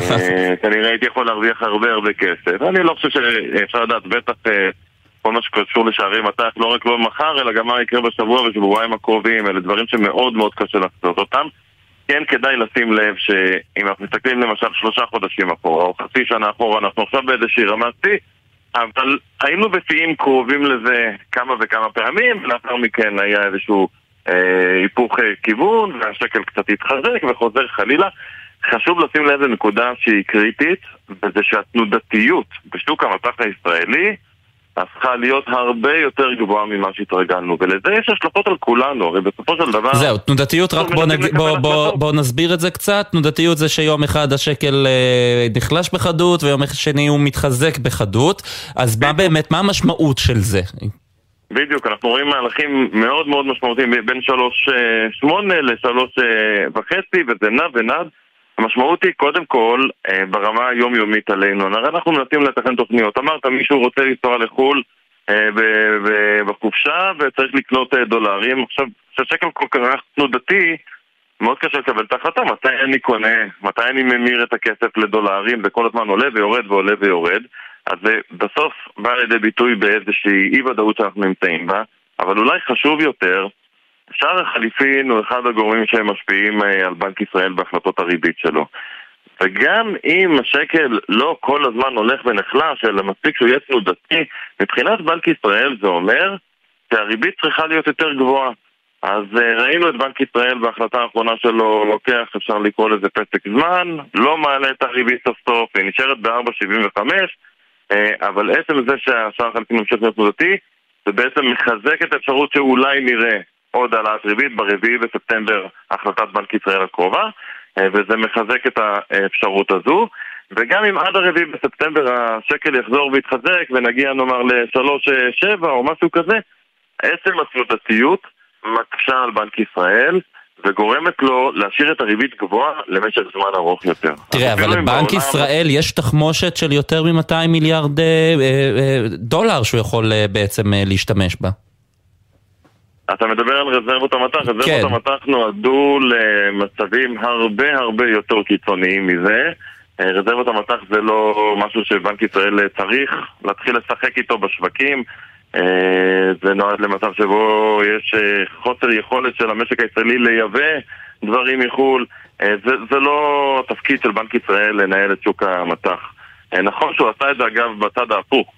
[SPEAKER 13] כנראה הייתי יכול להרוויח הרבה הרבה כסף. אני לא חושב שאפשר לדעת, בטח... כל מה שקשור לשערי מטח, לא רק לא מחר, אלא גם מה יקרה בשבוע ושבועיים הקרובים, אלה דברים שמאוד מאוד קשה לחצות אותם. כן כדאי לשים לב שאם אנחנו מסתכלים למשל שלושה חודשים אחורה, או חצי שנה אחורה, אנחנו עכשיו באיזושהי רמת אבל היינו בשיאים קרובים לזה כמה וכמה פעמים, ולאחר מכן היה איזשהו אה, היפוך אה, כיוון, והשקל קצת התחזק וחוזר חלילה. חשוב לשים לב לנקודה שהיא קריטית, וזה שהתנודתיות בשוק המטח הישראלי הפכה להיות הרבה יותר גבוהה ממה שהתרגלנו, ולזה יש השלכות על כולנו, הרי בסופו של דבר...
[SPEAKER 1] זהו, תנודתיות, רק בוא, נג... בוא, בוא, בוא נסביר את זה קצת. תנודתיות זה שיום אחד השקל אה, נחלש בחדות, ויום שני הוא מתחזק בחדות, אז מה באמת, מה המשמעות של זה?
[SPEAKER 13] בדיוק, אנחנו רואים מהלכים מאוד מאוד משמעותיים בין 3.8 ל-3.5 וזה נע ונד המשמעות היא קודם כל אה, ברמה היומיומית עלינו. הרי אנחנו מנסים לתכן תוכניות. אמרת מישהו רוצה לנסוע לחו"ל אה, בחופשה וצריך לקנות אה, דולרים. עכשיו, כשהשקל כל כך תנודתי, מאוד קשה לקבל את ההחלטה מתי אני קונה, מתי אני ממיר את הכסף לדולרים, זה כל הזמן עולה ויורד ועולה ויורד. אז זה בסוף בא לידי ביטוי באיזושהי אי ודאות שאנחנו נמצאים בה, אבל אולי חשוב יותר שער החליפין הוא אחד הגורמים שהם משפיעים אה, על בנק ישראל בהחלטות הריבית שלו. וגם אם השקל לא כל הזמן הולך ונחלש, אלא מספיק שהוא יהיה תנודתי, מבחינת בנק ישראל זה אומר שהריבית צריכה להיות יותר גבוהה. אז אה, ראינו את בנק ישראל בהחלטה האחרונה שלו לוקח, אפשר לקרוא לזה פסק זמן, לא מעלה את הריבית סוף סוף, היא נשארת ב-4.75, אה, אבל עצם זה שהשער החליפין ממשיך להיות תנודתי, זה בעצם מחזק את האפשרות שאולי נראה עוד העלאת ריבית ברביעי בספטמבר החלטת בנק ישראל הקרובה, אה, וזה מחזק את האפשרות הזו. וגם אם עד הרביעי בספטמבר השקל יחזור ויתחזק ונגיע נאמר ל-3.7 או משהו כזה, עצם התנודתיות מקשה על בנק ישראל וגורמת לו להשאיר את הריבית גבוהה למשך זמן ארוך יותר.
[SPEAKER 1] תראה, אבל לבנק ישראל יש תחמושת של יותר מ-200 מיליארד אה, אה, אה, דולר שהוא יכול אה, בעצם אה, להשתמש בה.
[SPEAKER 13] אתה מדבר על רזרבות המטח, רזרבות
[SPEAKER 1] כן.
[SPEAKER 13] המטח נועדו למצבים הרבה הרבה יותר קיצוניים מזה. אה, רזרבות המטח זה לא משהו שבנק ישראל צריך להתחיל לשחק איתו בשווקים. אה, זה נועד למצב שבו יש אה, חוסר יכולת של המשק הישראלי לייבא דברים מחו"ל. זה, זה לא תפקיד של בנק ישראל לנהל את שוק המטח. נכון שהוא עשה את זה אגב בצד ההפוך.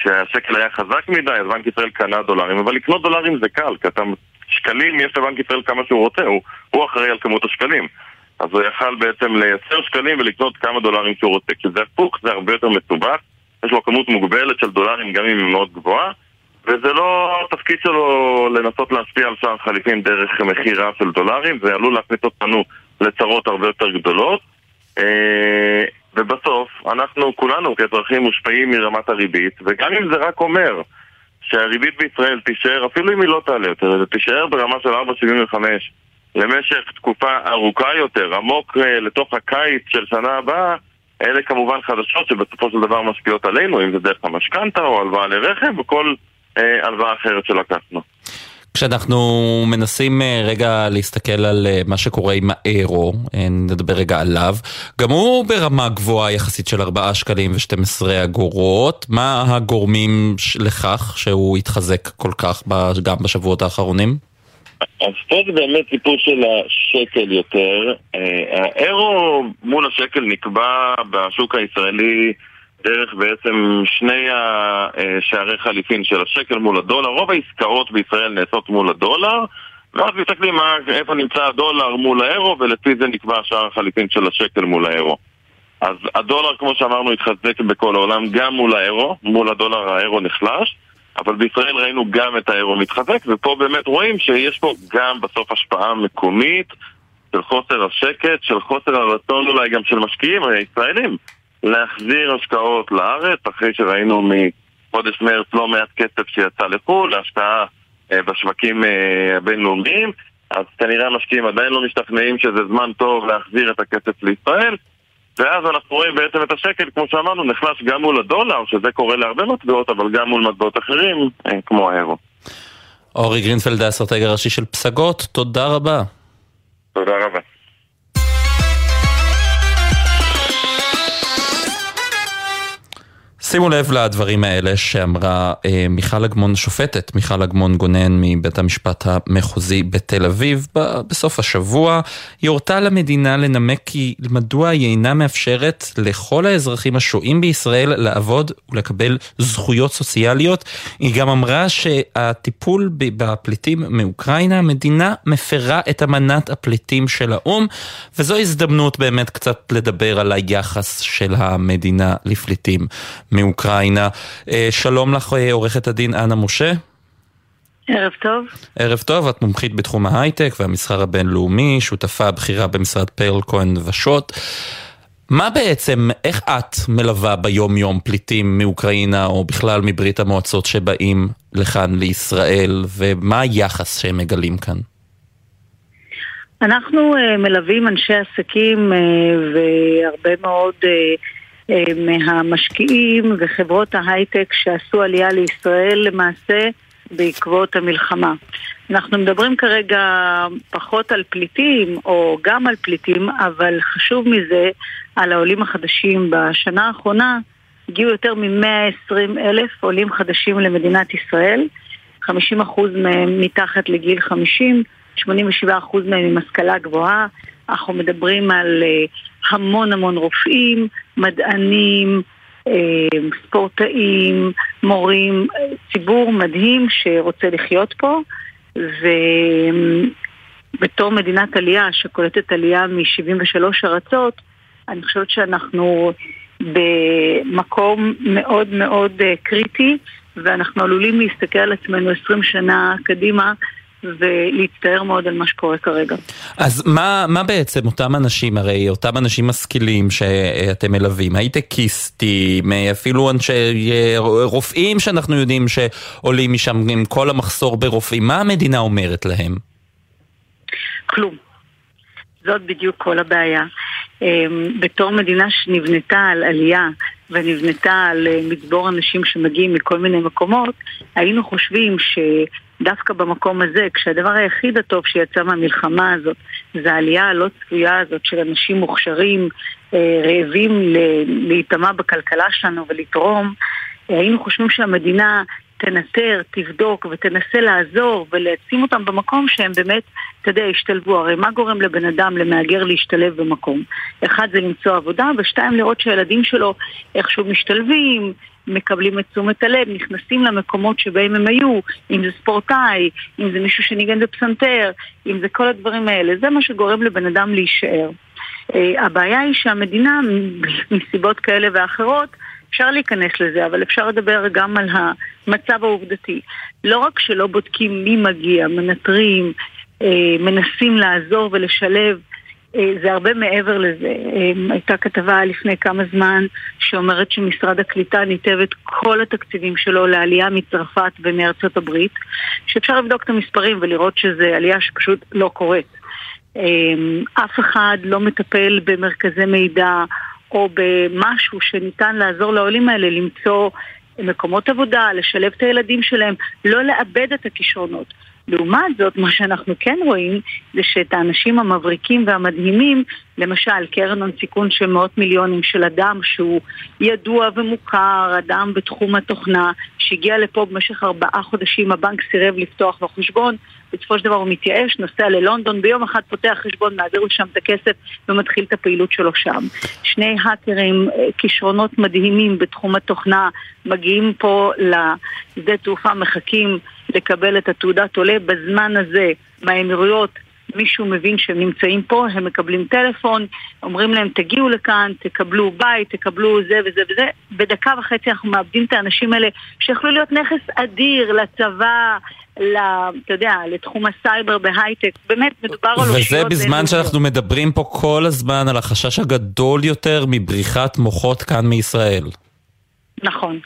[SPEAKER 13] כשהשקל היה חזק מדי, אז בנק ישראל קנה דולרים, אבל לקנות דולרים זה קל, כי אתה... שקלים יש לבנק ישראל כמה שהוא רוצה, הוא, הוא אחראי על כמות השקלים. אז הוא יכל בעצם לייצר שקלים ולקנות כמה דולרים שהוא רוצה. כשזה הפוך זה הרבה יותר מסובך, יש לו כמות מוגבלת של דולרים גם אם היא מאוד גבוהה, וזה לא התפקיד שלו לנסות להשפיע על שער חליפין דרך מכירה של דולרים, זה עלול להכניס אותנו לצרות הרבה יותר גדולות. ובסוף, אנחנו כולנו כאזרחים מושפעים מרמת הריבית, וגם אם זה רק אומר שהריבית בישראל תישאר, אפילו אם היא לא תעלה יותר, זה תישאר ברמה של 4.75 למשך תקופה ארוכה יותר, עמוק אה, לתוך הקיץ של שנה הבאה, אלה כמובן חדשות שבסופו של דבר משפיעות עלינו, אם זה דרך המשכנתה או הלוואה לרכב או כל אה, הלוואה אחרת שלקחנו.
[SPEAKER 1] כשאנחנו מנסים אה, רגע להסתכל על אה, מה שקורה עם האירו, אה, נדבר רגע עליו, גם הוא ברמה גבוהה יחסית של 4 שקלים ו-12 אגורות. מה הגורמים לכך שהוא התחזק כל כך גם בשבועות האחרונים?
[SPEAKER 13] אז פה זה באמת סיפור של השקל יותר. האירו מול השקל נקבע בשוק הישראלי דרך בעצם שני השערי חליפין של השקל מול הדולר. רוב העסקאות בישראל נעשות מול הדולר, ואז מסתכלים איפה נמצא הדולר מול האירו, ולפי זה נקבע שער החליפין של השקל מול האירו. אז הדולר, כמו שאמרנו, התחזק בכל העולם, גם מול האירו, מול הדולר האירו נחלש. אבל בישראל ראינו גם את האירו מתחזק, ופה באמת רואים שיש פה גם בסוף השפעה מקומית של חוסר השקט, של חוסר הרצון אולי גם של משקיעים הישראלים להחזיר השקעות לארץ, אחרי שראינו מחודש מרץ לא מעט כסף שיצא לחו"ל, להשקעה אה, בשווקים אה, הבינלאומיים, אז כנראה המשקיעים עדיין לא משתכנעים שזה זמן טוב להחזיר את הכסף לישראל, ואז אנחנו רואים בעצם את השקל, כמו שאמרנו, נחלש גם מול הדולר, שזה קורה להרבה מטבעות, אבל גם מול מטבעות אחרים, אה, כמו האירו.
[SPEAKER 1] אורי גרינפלד, האסטרטג הראשי של פסגות, תודה רבה.
[SPEAKER 13] תודה רבה.
[SPEAKER 1] שימו לב לדברים האלה שאמרה אה, מיכל אגמון, שופטת מיכל אגמון גונן מבית המשפט המחוזי בתל אביב ב- בסוף השבוע. היא הורתה למדינה לנמק כי מדוע היא אינה מאפשרת לכל האזרחים השוהים בישראל לעבוד ולקבל זכויות סוציאליות. היא גם אמרה שהטיפול בפליטים מאוקראינה, המדינה מפרה את אמנת הפליטים של האו"ם, וזו הזדמנות באמת קצת לדבר על היחס של המדינה לפליטים מאוקראינה. אה, שלום לך אה, עורכת הדין אנה משה.
[SPEAKER 14] ערב טוב.
[SPEAKER 1] ערב טוב, את מומחית בתחום ההייטק והמסחר הבינלאומי, שותפה בכירה במשרד פרל כהן ושוט. מה בעצם, איך את מלווה ביום יום פליטים מאוקראינה או בכלל מברית המועצות שבאים לכאן לישראל ומה היחס שהם מגלים כאן?
[SPEAKER 14] אנחנו uh, מלווים אנשי עסקים והרבה מאוד uh, מהמשקיעים וחברות ההייטק שעשו עלייה לישראל למעשה בעקבות המלחמה. אנחנו מדברים כרגע פחות על פליטים או גם על פליטים, אבל חשוב מזה על העולים החדשים. בשנה האחרונה הגיעו יותר מ-120 אלף עולים חדשים למדינת ישראל, 50% מהם מתחת לגיל 50, 87% מהם עם השכלה גבוהה. אנחנו מדברים על uh, המון המון רופאים, מדענים, uh, ספורטאים, מורים, ציבור מדהים שרוצה לחיות פה. ובתור מדינת עלייה שקולטת עלייה מ-73 ארצות, אני חושבת שאנחנו במקום מאוד מאוד אה, קריטי, ואנחנו עלולים להסתכל על עצמנו 20 שנה קדימה ולהצטער מאוד על מה שקורה כרגע.
[SPEAKER 1] אז מה, מה בעצם אותם אנשים, הרי אותם אנשים משכילים שאתם מלווים, הייטקיסטים, אפילו אנשי רופאים שאנחנו יודעים שעולים משם עם כל המחסור ברופאים, מה המדינה אומרת להם?
[SPEAKER 14] כלום. זאת בדיוק כל הבעיה. אמ, בתור מדינה שנבנתה על עלייה ונבנתה על אה, מצבור אנשים שמגיעים מכל מיני מקומות, היינו חושבים שדווקא במקום הזה, כשהדבר היחיד הטוב שיצא מהמלחמה הזאת זה העלייה הלא צפויה הזאת של אנשים מוכשרים, אה, רעבים להיטמע בכלכלה שלנו ולתרום, היינו חושבים שהמדינה תנטר, תבדוק ותנסה לעזור ולשים אותם במקום שהם באמת, אתה יודע, ישתלבו. הרי מה גורם לבן אדם, למהגר, להשתלב במקום? אחד זה למצוא עבודה, ושתיים לראות שהילדים שלו איכשהו משתלבים, מקבלים את תשומת הלב, נכנסים למקומות שבהם הם היו, אם זה ספורטאי, אם זה מישהו שניגן בפסנתר, אם זה כל הדברים האלה. זה מה שגורם לבן אדם להישאר. Uh, הבעיה היא שהמדינה, מסיבות כאלה ואחרות, אפשר להיכנס לזה, אבל אפשר לדבר גם על המצב העובדתי. לא רק שלא בודקים מי מגיע, מנטרים, אה, מנסים לעזור ולשלב, אה, זה הרבה מעבר לזה. אה, הייתה כתבה לפני כמה זמן שאומרת שמשרד הקליטה ניתב את כל התקציבים שלו לעלייה מצרפת ומארצות הברית, שאפשר לבדוק את המספרים ולראות שזו עלייה שפשוט לא קורית. אף אחד לא מטפל במרכזי מידע או במשהו שניתן לעזור לעולים האלה למצוא מקומות עבודה, לשלב את הילדים שלהם, לא לאבד את הכישרונות. לעומת זאת, מה שאנחנו כן רואים זה שאת האנשים המבריקים והמדהימים, למשל קרן הון סיכון של מאות מיליונים של אדם שהוא ידוע ומוכר, אדם בתחום התוכנה, שהגיע לפה במשך ארבעה חודשים, הבנק סירב לפתוח לו חשבון, בסופו של דבר הוא מתייאש, נוסע ללונדון, ביום אחד פותח חשבון, מעביר לשם את הכסף ומתחיל את הפעילות שלו שם. שני האקרים, אה, כישרונות מדהימים בתחום התוכנה, מגיעים פה לשדה תעופה, מחכים לקבל את התעודת עולה. בזמן הזה, מהאמירויות, מישהו מבין שהם נמצאים פה, הם מקבלים טלפון, אומרים להם תגיעו לכאן, תקבלו בית, תקבלו זה וזה וזה. בדקה וחצי אנחנו מאבדים את האנשים האלה שיכולו להיות נכס אדיר לצבא, ל, אתה יודע, לתחום הסייבר בהייטק. באמת, מדובר על
[SPEAKER 1] וזה בזמן שאנחנו מדברים פה כל הזמן על החשש הגדול יותר מבריחת מוחות כאן מישראל.
[SPEAKER 14] נכון.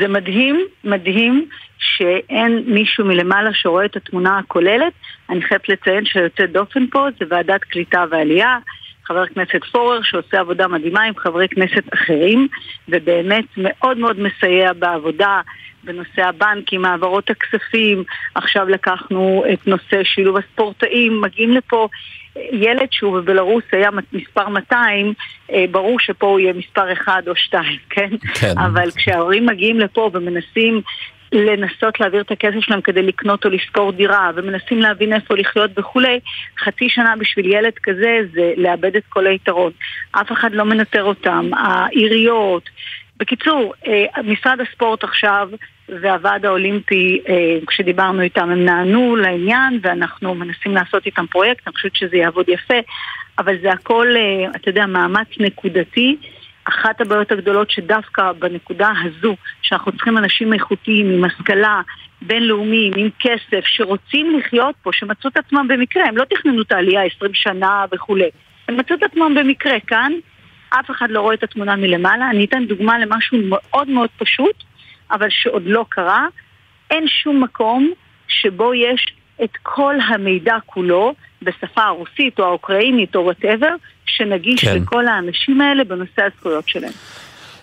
[SPEAKER 14] זה מדהים, מדהים שאין מישהו מלמעלה שרואה את התמונה הכוללת. אני חייבת לציין שיוצא דופן פה זה ועדת קליטה ועלייה. חבר הכנסת פורר שעושה עבודה מדהימה עם חברי כנסת אחרים ובאמת מאוד מאוד מסייע בעבודה בנושא הבנקים, העברות הכספים, עכשיו לקחנו את נושא שילוב הספורטאים, מגיעים לפה ילד שהוא בבלארוס היה מספר 200, אה, ברור שפה הוא יהיה מספר 1 או 2, כן? כן. אבל כשההורים מגיעים לפה ומנסים לנסות להעביר את הכסף שלהם כדי לקנות או לשכור דירה, ומנסים להבין איפה לחיות וכולי, חצי שנה בשביל ילד כזה זה לאבד את כל היתרון. אף אחד לא מנטר אותם, העיריות. בקיצור, אה, משרד הספורט עכשיו והוועד האולימפי, אה, כשדיברנו איתם, הם נענו לעניין ואנחנו מנסים לעשות איתם פרויקט, אני חושבת שזה יעבוד יפה, אבל זה הכל, אה, אתה יודע, מאמץ נקודתי. אחת הבעיות הגדולות שדווקא בנקודה הזו, שאנחנו צריכים אנשים איכותיים עם השכלה בינלאומיים, עם כסף, שרוצים לחיות פה, שמצאו את עצמם במקרה, הם לא תכננו את העלייה 20 שנה וכולי, הם מצאו את עצמם במקרה כאן, אף אחד לא רואה את התמונה מלמעלה. אני אתן דוגמה למשהו מאוד מאוד פשוט, אבל שעוד לא קרה. אין שום מקום שבו יש את כל המידע כולו בשפה הרוסית או האוקראינית או וואטאבר, שנגיש כן. לכל האנשים האלה בנושא הזכויות שלהם.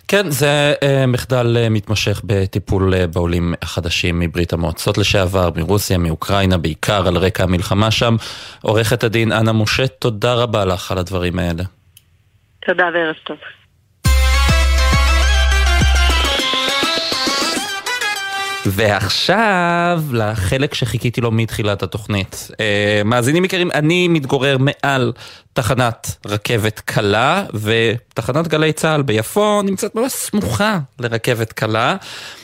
[SPEAKER 1] כן, זה uh, מחדל uh, מתמשך בטיפול uh, בעולים החדשים מברית המועצות לשעבר, מרוסיה, מאוקראינה, בעיקר על רקע המלחמה שם. עורכת הדין אנה משה, תודה רבה לך על הדברים האלה.
[SPEAKER 14] תודה וערב טוב.
[SPEAKER 1] ועכשיו לחלק שחיכיתי לו מתחילת התוכנית. אה, מאזינים יקרים, אני מתגורר מעל תחנת רכבת קלה, ותחנת גלי צה"ל ביפו נמצאת ממש סמוכה לרכבת קלה.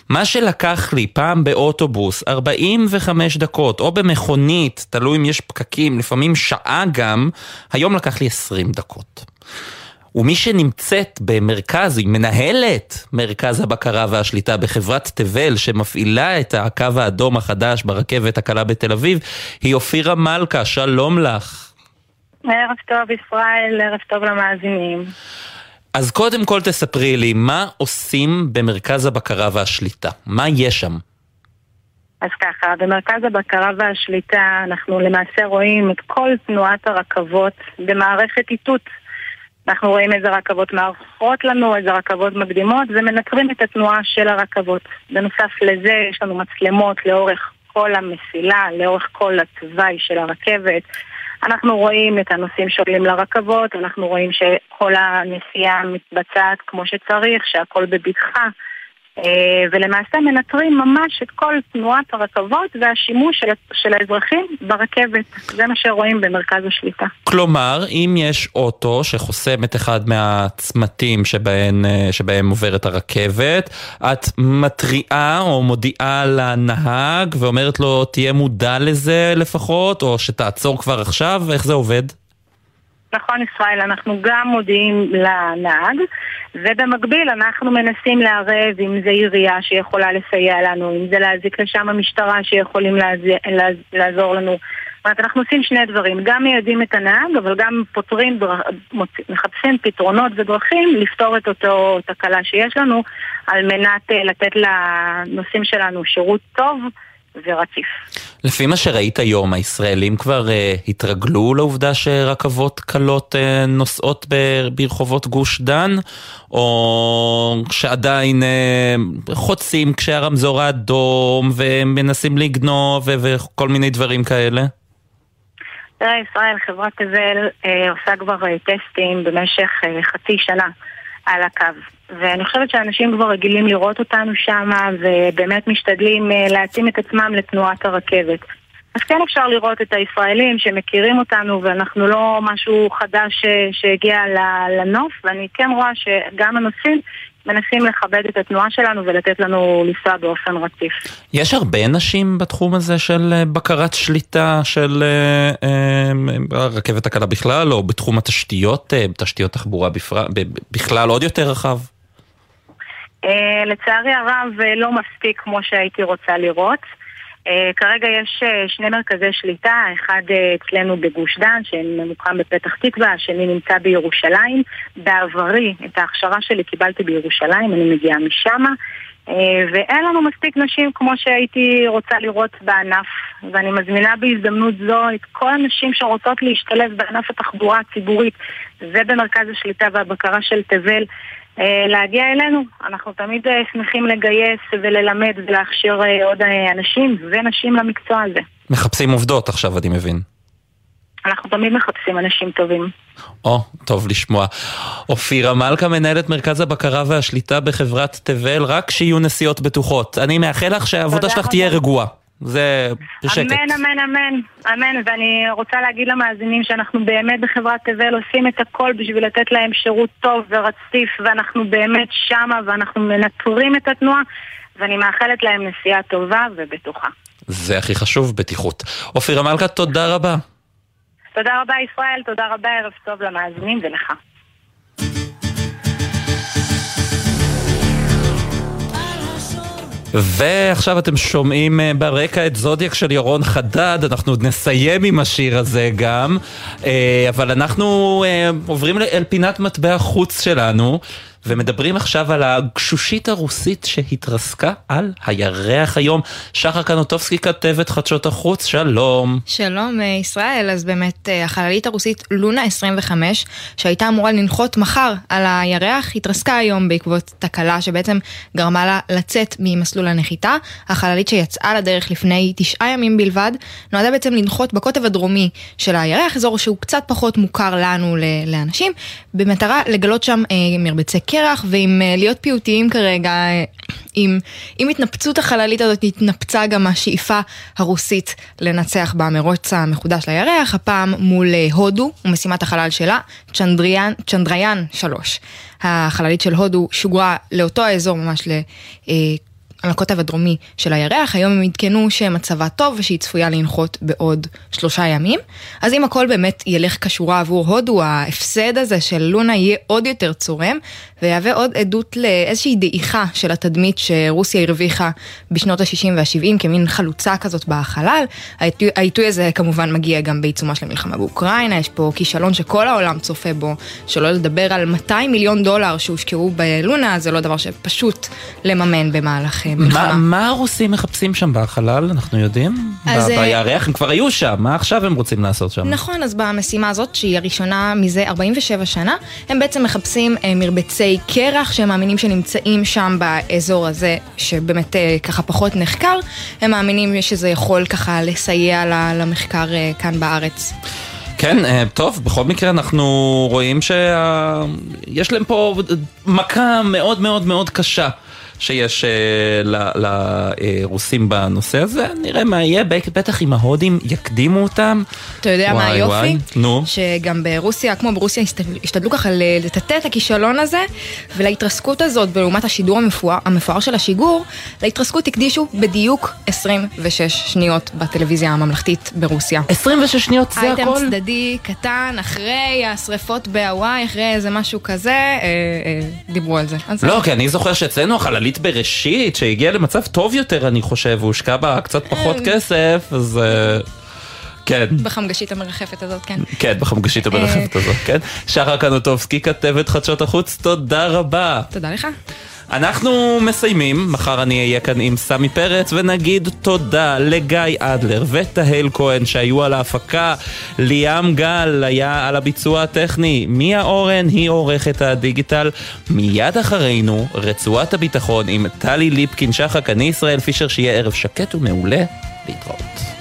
[SPEAKER 1] מה שלקח לי פעם באוטובוס 45 דקות, או במכונית, תלוי אם יש פקקים, לפעמים שעה גם, היום לקח לי 20 דקות. ומי שנמצאת במרכז, היא מנהלת מרכז הבקרה והשליטה בחברת תבל שמפעילה את הקו האדום החדש ברכבת הקלה בתל אביב, היא אופירה מלכה, שלום לך.
[SPEAKER 15] ערב טוב ישראל, ערב טוב למאזינים.
[SPEAKER 1] אז קודם כל תספרי לי, מה עושים במרכז הבקרה והשליטה? מה יש שם?
[SPEAKER 15] אז ככה, במרכז הבקרה והשליטה אנחנו למעשה רואים את כל תנועת הרכבות במערכת איתות. אנחנו רואים איזה רכבות מארחות לנו, איזה רכבות מקדימות, ומנטרים את התנועה של הרכבות. בנוסף לזה יש לנו מצלמות לאורך כל המסילה, לאורך כל התוואי של הרכבת. אנחנו רואים את הנוסעים שעולים לרכבות, אנחנו רואים שכל הנסיעה מתבצעת כמו שצריך, שהכל בבטחה. אה, ולמעשה מנטרים ממש את כל תנועת הרכבות והשימוש של, של האזרחים ברכבת. זה מה שרואים במרכז השליטה.
[SPEAKER 1] כלומר, אם יש אוטו שחוסם את אחד מהצמתים שבהם, אה, שבהם עוברת הרכבת, את מתריעה או מודיעה לנהג ואומרת לו תהיה מודע לזה לפחות, או שתעצור כבר עכשיו, איך זה עובד?
[SPEAKER 15] נכון ישראל, אנחנו גם מודיעים לנהג ובמקביל אנחנו מנסים לערב אם זה עירייה שיכולה לסייע לנו, אם זה להזיק לשם המשטרה שיכולים לעזור לנו. זאת אומרת, אנחנו עושים שני דברים, גם מיידעים את הנהג, אבל גם פותרים, מחפשים פתרונות ודרכים לפתור את אותו תקלה שיש לנו, על מנת אה, לתת לנושאים שלנו שירות טוב. ורציף.
[SPEAKER 1] לפי מה שראית היום, הישראלים כבר uh, התרגלו לעובדה שרכבות קלות uh, נוסעות ב- ברחובות גוש דן, או שעדיין uh, חוצים כשהרמזור האדום ומנסים לגנוב ו- וכל מיני דברים כאלה?
[SPEAKER 15] תראה, ישראל, חברת תבל אה, עושה כבר אה, טסטים במשך אה, חצי שנה על הקו. ואני חושבת שאנשים כבר רגילים לראות אותנו שם ובאמת משתדלים אה, להתאים את עצמם לתנועת הרכבת. אז כן אפשר לראות את הישראלים שמכירים אותנו ואנחנו לא משהו חדש אה, שהגיע לנוף ואני כן רואה שגם הנוסעים מנסים לכבד את התנועה שלנו ולתת לנו לנסוע באופן רציף.
[SPEAKER 1] יש הרבה נשים בתחום הזה של אה, בקרת שליטה של הרכבת הקלה בכלל, או בתחום התשתיות, תשתיות תחבורה בכלל עוד יותר רחב?
[SPEAKER 15] Uh, לצערי הרב uh, לא מספיק כמו שהייתי רוצה לראות. Uh, כרגע יש שני מרכזי שליטה, אחד אצלנו בגוש דן שממוקם בפתח תקווה, השני נמצא בירושלים. בעברי את ההכשרה שלי קיבלתי בירושלים, אני מגיעה משם. Uh, ואין לנו מספיק נשים כמו שהייתי רוצה לראות בענף ואני מזמינה בהזדמנות זו את כל הנשים שרוצות להשתלב בענף התחבורה הציבורית ובמרכז השליטה והבקרה של תבל אה, להגיע אלינו. אנחנו תמיד אה, שמחים לגייס וללמד ולהכשיר אה, עוד אנשים ונשים למקצוע הזה.
[SPEAKER 1] מחפשים עובדות עכשיו, אני מבין.
[SPEAKER 15] אנחנו תמיד מחפשים אנשים טובים.
[SPEAKER 1] או, טוב לשמוע. אופירה מלכה, מנהלת מרכז הבקרה והשליטה בחברת תבל, רק שיהיו נסיעות בטוחות. אני מאחל לך שהעבודה שלך תהיה רגועה. זה בשקט.
[SPEAKER 15] אמן, אמן, אמן, אמן, ואני רוצה להגיד למאזינים שאנחנו באמת בחברת תבל עושים את הכל בשביל לתת להם שירות טוב ורציף, ואנחנו באמת שמה, ואנחנו מנטרים את התנועה, ואני מאחלת להם נסיעה טובה ובטוחה.
[SPEAKER 1] זה הכי חשוב, בטיחות. אופירה מלכה, תודה רבה.
[SPEAKER 15] תודה רבה ישראל, תודה רבה, ערב טוב למאזינים ולך.
[SPEAKER 1] ועכשיו אתם שומעים אה, ברקע את זודיאק של ירון חדד, אנחנו עוד נסיים עם השיר הזה גם, אה, אבל אנחנו אה, עוברים אל פינת מטבע חוץ שלנו. ומדברים עכשיו על הגשושית הרוסית שהתרסקה על הירח היום. שחר קנוטובסקי כתבת חדשות החוץ, שלום.
[SPEAKER 16] שלום אה, ישראל, אז באמת אה, החללית הרוסית לונה 25, שהייתה אמורה לנחות מחר על הירח, התרסקה היום בעקבות תקלה שבעצם גרמה לה לצאת ממסלול הנחיתה. החללית שיצאה לדרך לפני תשעה ימים בלבד, נועדה בעצם לנחות בקוטב הדרומי של הירח, אזור שהוא קצת פחות מוכר לנו לאנשים, במטרה לגלות שם אה, מרבצי קרח ועם אה, להיות פיוטיים כרגע, אה, עם, עם התנפצות החללית הזאת התנפצה גם השאיפה הרוסית לנצח במרוץ המחודש לירח, הפעם מול אה, הודו ומשימת החלל שלה, צ'נדריאן, צ'נדריאן 3. החללית של הודו שוגרה לאותו האזור ממש ל... על הקוטב הדרומי של הירח, היום הם עדכנו שמצבה טוב ושהיא צפויה לנחות בעוד שלושה ימים. אז אם הכל באמת ילך כשורה עבור הודו, ההפסד הזה של לונה יהיה עוד יותר צורם, ויהווה עוד עדות לאיזושהי דעיכה של התדמית שרוסיה הרוויחה בשנות ה-60 וה-70 כמין חלוצה כזאת בחלל. העיתוי, הזה כמובן מגיע גם בעיצומה של המלחמה באוקראינה, יש פה כישלון שכל העולם צופה בו, שלא לדבר על 200 מיליון דולר שהושקעו בלונה, זה לא דבר שפשוט לממן מלחמה.
[SPEAKER 7] מה, מה הרוסים מחפשים שם בחלל, אנחנו יודעים?
[SPEAKER 16] אז, אה,
[SPEAKER 7] בירח, הם כבר היו שם, מה עכשיו הם רוצים לעשות שם?
[SPEAKER 16] נכון, אז במשימה הזאת, שהיא הראשונה מזה 47 שנה, הם בעצם מחפשים אה, מרבצי קרח שהם מאמינים שנמצאים שם באזור הזה, שבאמת אה, ככה פחות נחקר, הם מאמינים שזה יכול ככה לסייע למחקר כאן בארץ.
[SPEAKER 7] כן, טוב, בכל מקרה אנחנו רואים שיש להם פה מכה מאוד מאוד מאוד קשה. שיש אה, לרוסים בנושא הזה, נראה מה יהיה, בטח אם ההודים יקדימו אותם.
[SPEAKER 16] אתה יודע מה היופי?
[SPEAKER 7] נו.
[SPEAKER 16] שגם ברוסיה, כמו ברוסיה, השתדלו- ככה ל- לטאטא את הכישלון הזה, ולהתרסקות הזאת, ולעומת השידור המפואר, המפואר של השיגור, להתרסקות הקדישו בדיוק 26 שניות בטלוויזיה הממלכתית ברוסיה.
[SPEAKER 7] 26 שניות זה
[SPEAKER 16] אייטם
[SPEAKER 7] הכל?
[SPEAKER 16] צדדי קטן, אחרי השריפות בהוואי, אחרי איזה משהו כזה, אה, אה, דיברו על זה.
[SPEAKER 7] לא, כי אני זוכר שאצלנו החללית בראשית, שהגיעה למצב טוב יותר, אני חושב, והושקע בה קצת פחות
[SPEAKER 16] אה.
[SPEAKER 7] כסף, אז... אה, כן.
[SPEAKER 16] בחמגשית המרחפת הזאת, כן.
[SPEAKER 7] כן, בחמגשית המרחבת הזאת, כן. שחר קנוטובסקי, כתבת חדשות החוץ, תודה רבה.
[SPEAKER 16] תודה לך.
[SPEAKER 7] אנחנו מסיימים, מחר אני אהיה כאן עם סמי פרץ ונגיד תודה לגיא אדלר ותהל כהן שהיו על ההפקה, ליאם גל היה על הביצוע הטכני, מיה אורן היא עורכת הדיגיטל, מיד אחרינו רצועת הביטחון עם טלי ליפקין שחק, אני ישראל פישר, שיהיה ערב שקט ומעולה, להתראות.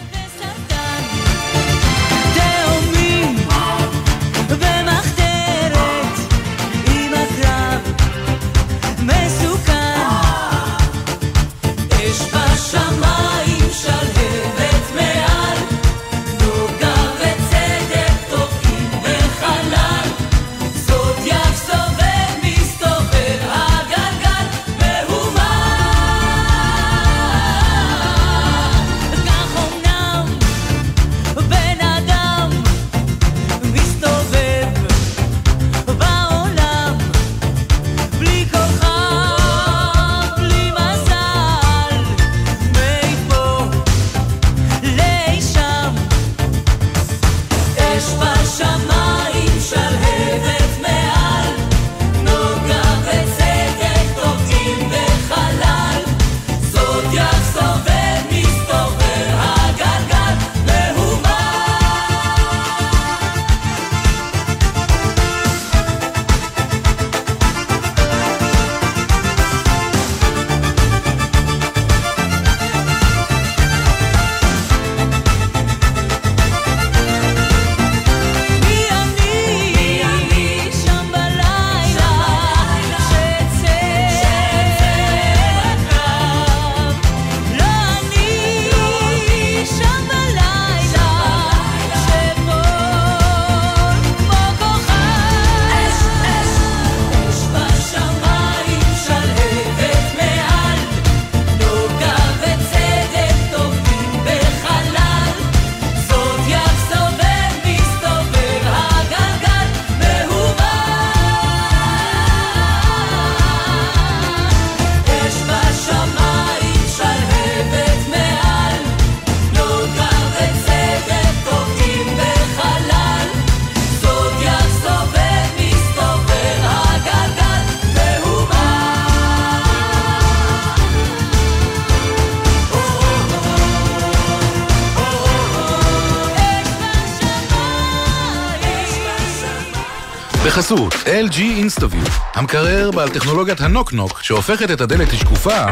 [SPEAKER 17] בחסות LG אינסטוביו, המקרר בעל טכנולוגיית הנוק-נוק שהופכת את הדלת לשקופה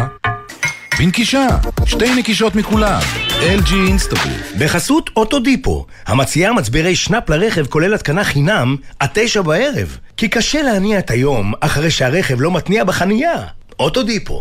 [SPEAKER 17] בנקישה, שתי נקישות מכולם. LG אינסטוביו.
[SPEAKER 9] בחסות אוטודיפו, המציעה מצברי שנאפ לרכב כולל התקנה חינם עד תשע בערב. כי קשה להניע את היום אחרי שהרכב לא מתניע בחנייה. אוטודיפו.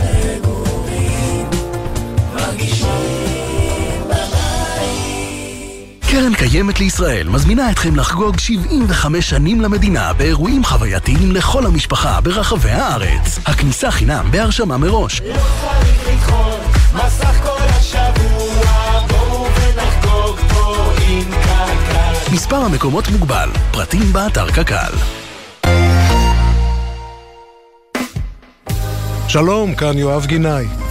[SPEAKER 18] קרן קיימת לישראל מזמינה אתכם לחגוג 75 שנים למדינה באירועים חווייתיים לכל המשפחה ברחבי הארץ. הכניסה חינם בהרשמה מראש.
[SPEAKER 7] מסך כל השבוע, בואו ונחגוג פה עם קק"ל.
[SPEAKER 18] מספר המקומות מוגבל, פרטים באתר קק"ל.
[SPEAKER 19] שלום, כאן יואב גינאי.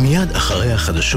[SPEAKER 18] מיד אחרי החדשות